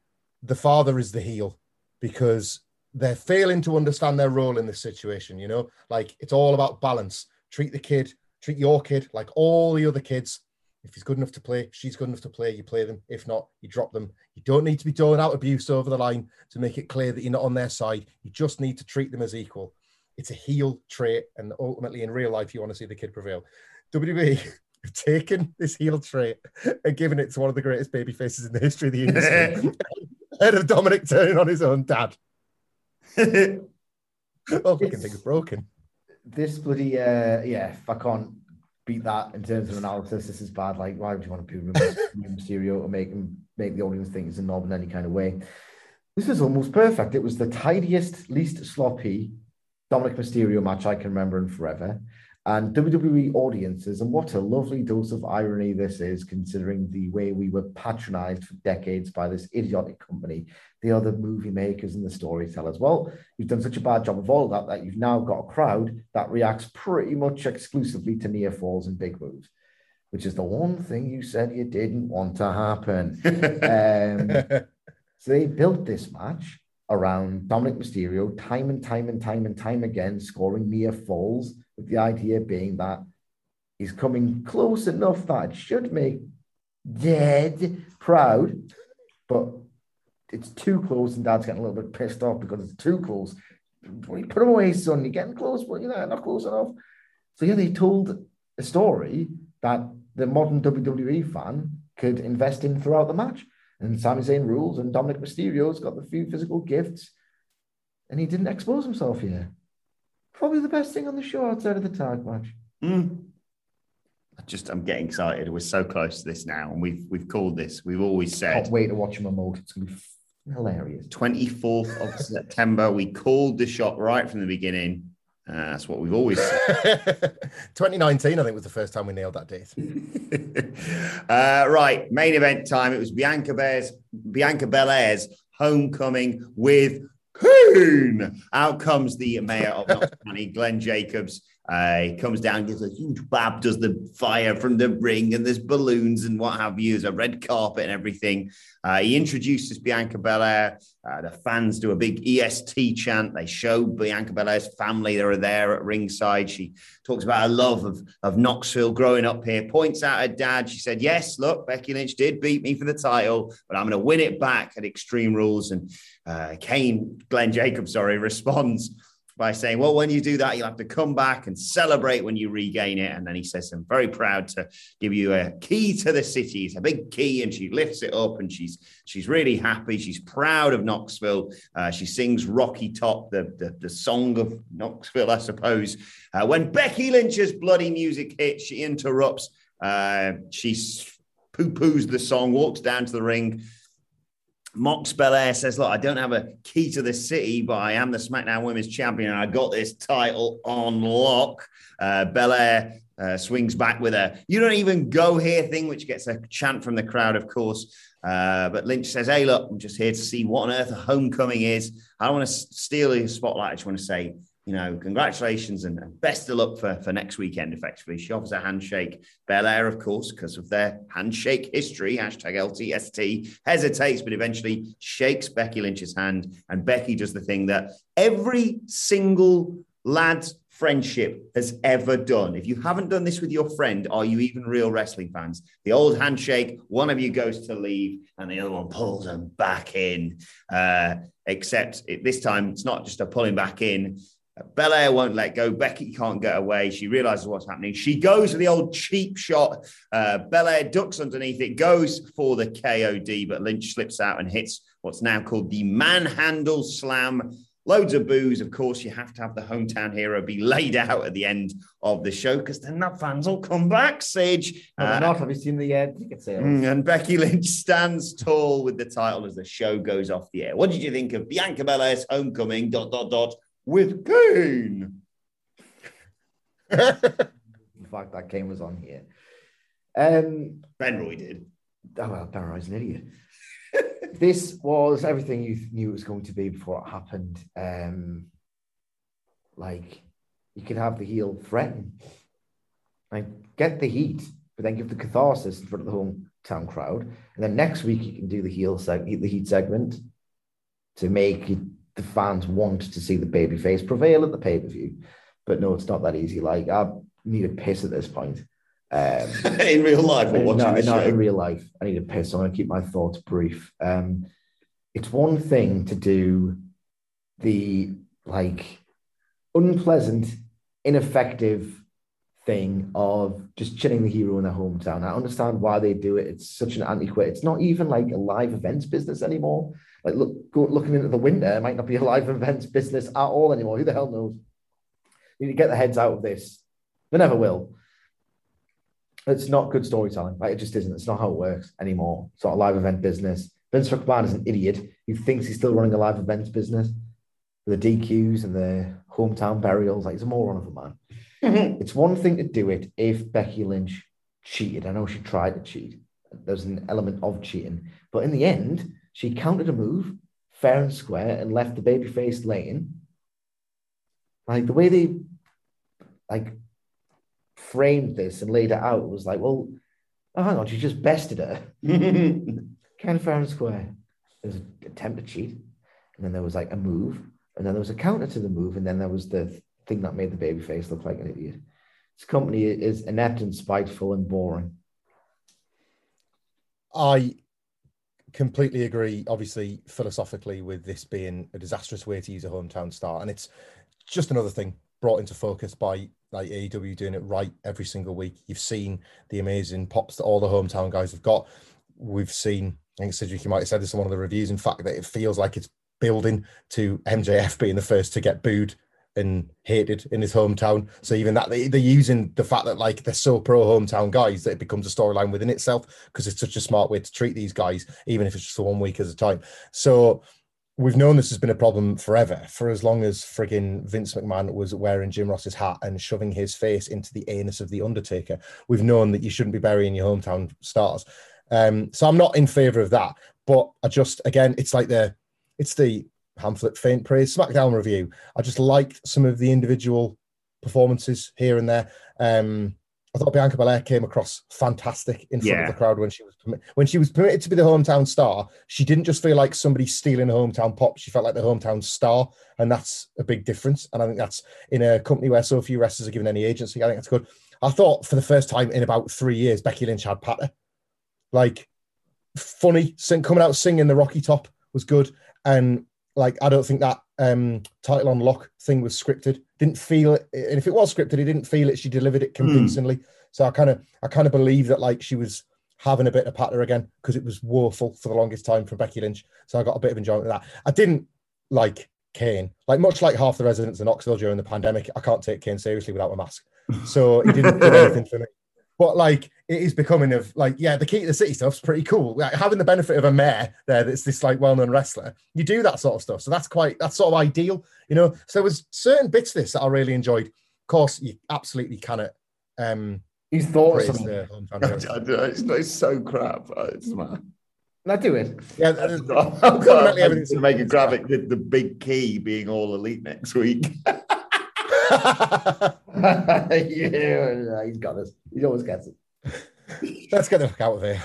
the father is the heel because they're failing to understand their role in this situation. You know, like it's all about balance. Treat the kid, treat your kid like all the other kids. If he's good enough to play, she's good enough to play, you play them. If not, you drop them. You don't need to be doling out abuse over the line to make it clear that you're not on their side. You just need to treat them as equal. It's a heel trait, and ultimately in real life, you want to see the kid prevail. WB have taken this heel trait and given it to one of the greatest baby faces in the history of the industry. Of Dominic turning on his own dad. oh, fucking thing's broken. This bloody uh, yeah, if I can't beat that in terms of analysis, this is bad. Like, why would you want to put Mysterio or make him make the audience think he's a knob in any kind of way? This was almost perfect. It was the tidiest, least sloppy Dominic Mysterio match I can remember in forever and WWE audiences. And what a lovely dose of irony this is, considering the way we were patronized for decades by this idiotic company. They are the movie makers and the storytellers. Well, you've done such a bad job of all of that that you've now got a crowd that reacts pretty much exclusively to near falls and big moves. Which is the one thing you said you didn't want to happen. um, so they built this match around Dominic Mysterio time and time and time and time again, scoring near falls with the idea being that he's coming close enough that it should make Dad proud, but it's too close, and Dad's getting a little bit pissed off because it's too close. Put him away, son. You're getting close, but you know not close enough. So yeah, they told a story that the modern WWE fan could invest in throughout the match. And Sami Zayn rules, and Dominic Mysterio's got the few physical gifts, and he didn't expose himself here probably the best thing on the show outside of the tag match. Mm. I just I'm getting excited. We're so close to this now, and we've we've called this. We've always said. Can't wait to watch him emote. It's gonna be hilarious. Twenty fourth of September. We called the shot right from the beginning. Uh, that's what we've always said. 2019, I think, was the first time we nailed that date. uh, right, main event time. It was Bianca Bears, Bianca Belair's homecoming with Kane. Out comes the mayor of Knox County, Glenn Jacobs. Uh, he comes down, gives a huge bab, does the fire from the ring, and there's balloons and what have you. There's a red carpet and everything. Uh, he introduces Bianca Belair. Uh, the fans do a big EST chant. They show Bianca Belair's family that are there at ringside. She talks about her love of, of Knoxville growing up here, points out her dad. She said, Yes, look, Becky Lynch did beat me for the title, but I'm going to win it back at Extreme Rules. And uh, Kane, Glenn Jacobs, sorry, responds by saying, Well, when you do that, you'll have to come back and celebrate when you regain it. And then he says, I'm very proud to give you a key to the city. It's a big key, and she lifts it up and she's she's really happy. She's proud of Knoxville. Uh, she sings Rocky Top, the, the, the song of Knoxville, I suppose. Uh, when Becky Lynch's bloody music hits, she interrupts. Uh, she poo poos the song, walks down to the ring Mox Belair says, Look, I don't have a key to the city, but I am the SmackDown Women's Champion and I got this title on lock. Uh, Belair uh, swings back with a you don't even go here thing, which gets a chant from the crowd, of course. Uh, but Lynch says, Hey, look, I'm just here to see what on earth a homecoming is. I don't want to steal your spotlight. I just want to say you know, congratulations and, best of luck for, for next weekend, effectively. She offers a handshake. Belair, of course, because of their handshake history, hashtag LTST, hesitates, but eventually shakes Becky Lynch's hand. And Becky does the thing that every single lad's friendship has ever done. If you haven't done this with your friend, are you even real wrestling fans? The old handshake, one of you goes to leave and the other one pulls them back in. Uh, except it, this time, it's not just a pulling back in. Belair won't let go. Becky can't get away. She realizes what's happening. She goes for the old cheap shot. Uh, Belair ducks underneath it, goes for the KOD, but Lynch slips out and hits what's now called the manhandle slam. Loads of boos. Of course, you have to have the hometown hero be laid out at the end of the show because then the fans will come back, Sage. No, Uh, not. Have you seen the uh, ticket sales? Mm, And Becky Lynch stands tall with the title as the show goes off the air. What did you think of Bianca Belair's homecoming? Dot dot dot with Kane. The fact that Kane was on here. Um, Ben Roy did. oh well, Barrow's an idiot. this was everything you knew it was going to be before it happened. Um, like you could have the heel threaten, like get the heat, but then give the catharsis in front of the hometown crowd, and then next week you can do the heel seg- the heat segment to make it- the fans want to see the babyface prevail at the pay per view. But no, it's not that easy. Like I need a piss at this point. Um, in real life or watching not in real life. I need a piss. So I'm going to keep my thoughts brief. Um, it's one thing to do the like unpleasant, ineffective thing of just chilling the hero in their hometown. I understand why they do it. It's such an antiquated. It's not even like a live events business anymore. Like look, go, looking into the window, it might not be a live events business at all anymore. Who the hell knows? You need to get the heads out of this. They never will it's not good storytelling. Like it just isn't. It's not how it works anymore. It's not a live event business. Vince McMahon is an idiot who thinks he's still running a live events business with the DQs and the hometown burials. Like he's a moron of a man. Mm-hmm. it's one thing to do it if Becky Lynch cheated. I know she tried to cheat. There's an element of cheating, but in the end, she countered a move fair and square and left the babyface laying. Like the way they like framed this and laid it out was like, well, oh, hang on, she just bested her. kind of fair and square. There was an attempt to cheat, and then there was like a move, and then there was a counter to the move, and then there was the thing that made the baby face look like an idiot. This company is inept and spiteful and boring. I completely agree, obviously, philosophically, with this being a disastrous way to use a hometown star. And it's just another thing brought into focus by like AEW doing it right every single week. You've seen the amazing pops that all the hometown guys have got. We've seen, I think Cedric, you might have said this in one of the reviews, in fact, that it feels like it's building to MJF being the first to get booed and hated in his hometown. So even that they, they're using the fact that like they're so pro hometown guys that it becomes a storyline within itself because it's such a smart way to treat these guys, even if it's just for one week at a time. So we've known this has been a problem forever, for as long as frigging Vince McMahon was wearing Jim Ross's hat and shoving his face into the anus of the Undertaker. We've known that you shouldn't be burying your hometown stars. Um, so I'm not in favor of that, but I just again, it's like the it's the pamphlet faint praise SmackDown review. I just liked some of the individual performances here and there. Um, I thought Bianca Belair came across fantastic in front Yeah. of the crowd when she was permi- when she was permitted to be the hometown star. She didn't just feel like somebody stealing a hometown pop. She felt like the hometown star, and that's a big difference. And I think that's in a company where so few wrestlers are given any agency. I think that's good. I thought for the first time in about three years, Becky Lynch had patter. Like funny, sing, coming out singing the Rocky Top was good, and like I don't think that um title on lock thing was scripted. Didn't feel it, and if it was scripted, he didn't feel it. She delivered it convincingly. So I kind of I kind of believe that like she was having a bit of patter again because it was woeful for the longest time from Becky Lynch. So I got a bit of enjoyment of that. I didn't like Kane, like much like half the residents in Knoxville during the pandemic. I can't take Kane seriously without a mask, so he didn't do anything for me. But like it is becoming of like, yeah, the key to the city stuff's pretty cool. Like having the benefit of a mayor there that's this like well-known wrestler, you do that sort of stuff. So that's quite that's sort of ideal, you know. So there was certain bits of this that I really enjoyed. Of course, you absolutely cannot um He's thought of praise something. the hometown heroes. I don't know, it's, it's so crap. It's mad. Now do it. Yeah, I've there's- got, I've fundamentally got everything's- to make a graphic with the big key being all elite next week. yeah, he's got us. He always gets it. Let's get the fuck out of here.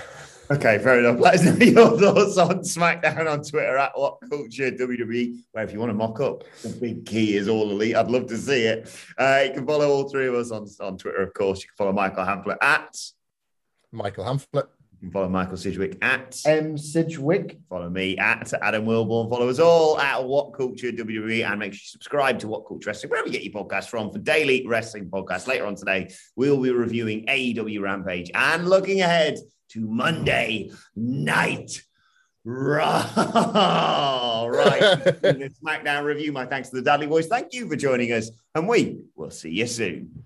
Okay, fair enough. Let us know your thoughts on SmackDown on Twitter at What Culture WWE, where if you want to mock up the big key is all elite, I'd love to see it. Uh, you can follow all three of us on, on Twitter, of course. You can follow Michael Hamflett at Michael Hamflett. You can follow Michael Sidgwick at M. Sidgwick. Follow me at Adam Wilborn. Follow us all at What Culture WWE and make sure you subscribe to What Culture Wrestling, wherever you get your podcast from, for daily wrestling podcasts. Later on today, we'll be reviewing AEW Rampage and looking ahead to Monday night. Raw. right. the SmackDown review. My thanks to the Dudley Boys. Thank you for joining us, and we will see you soon.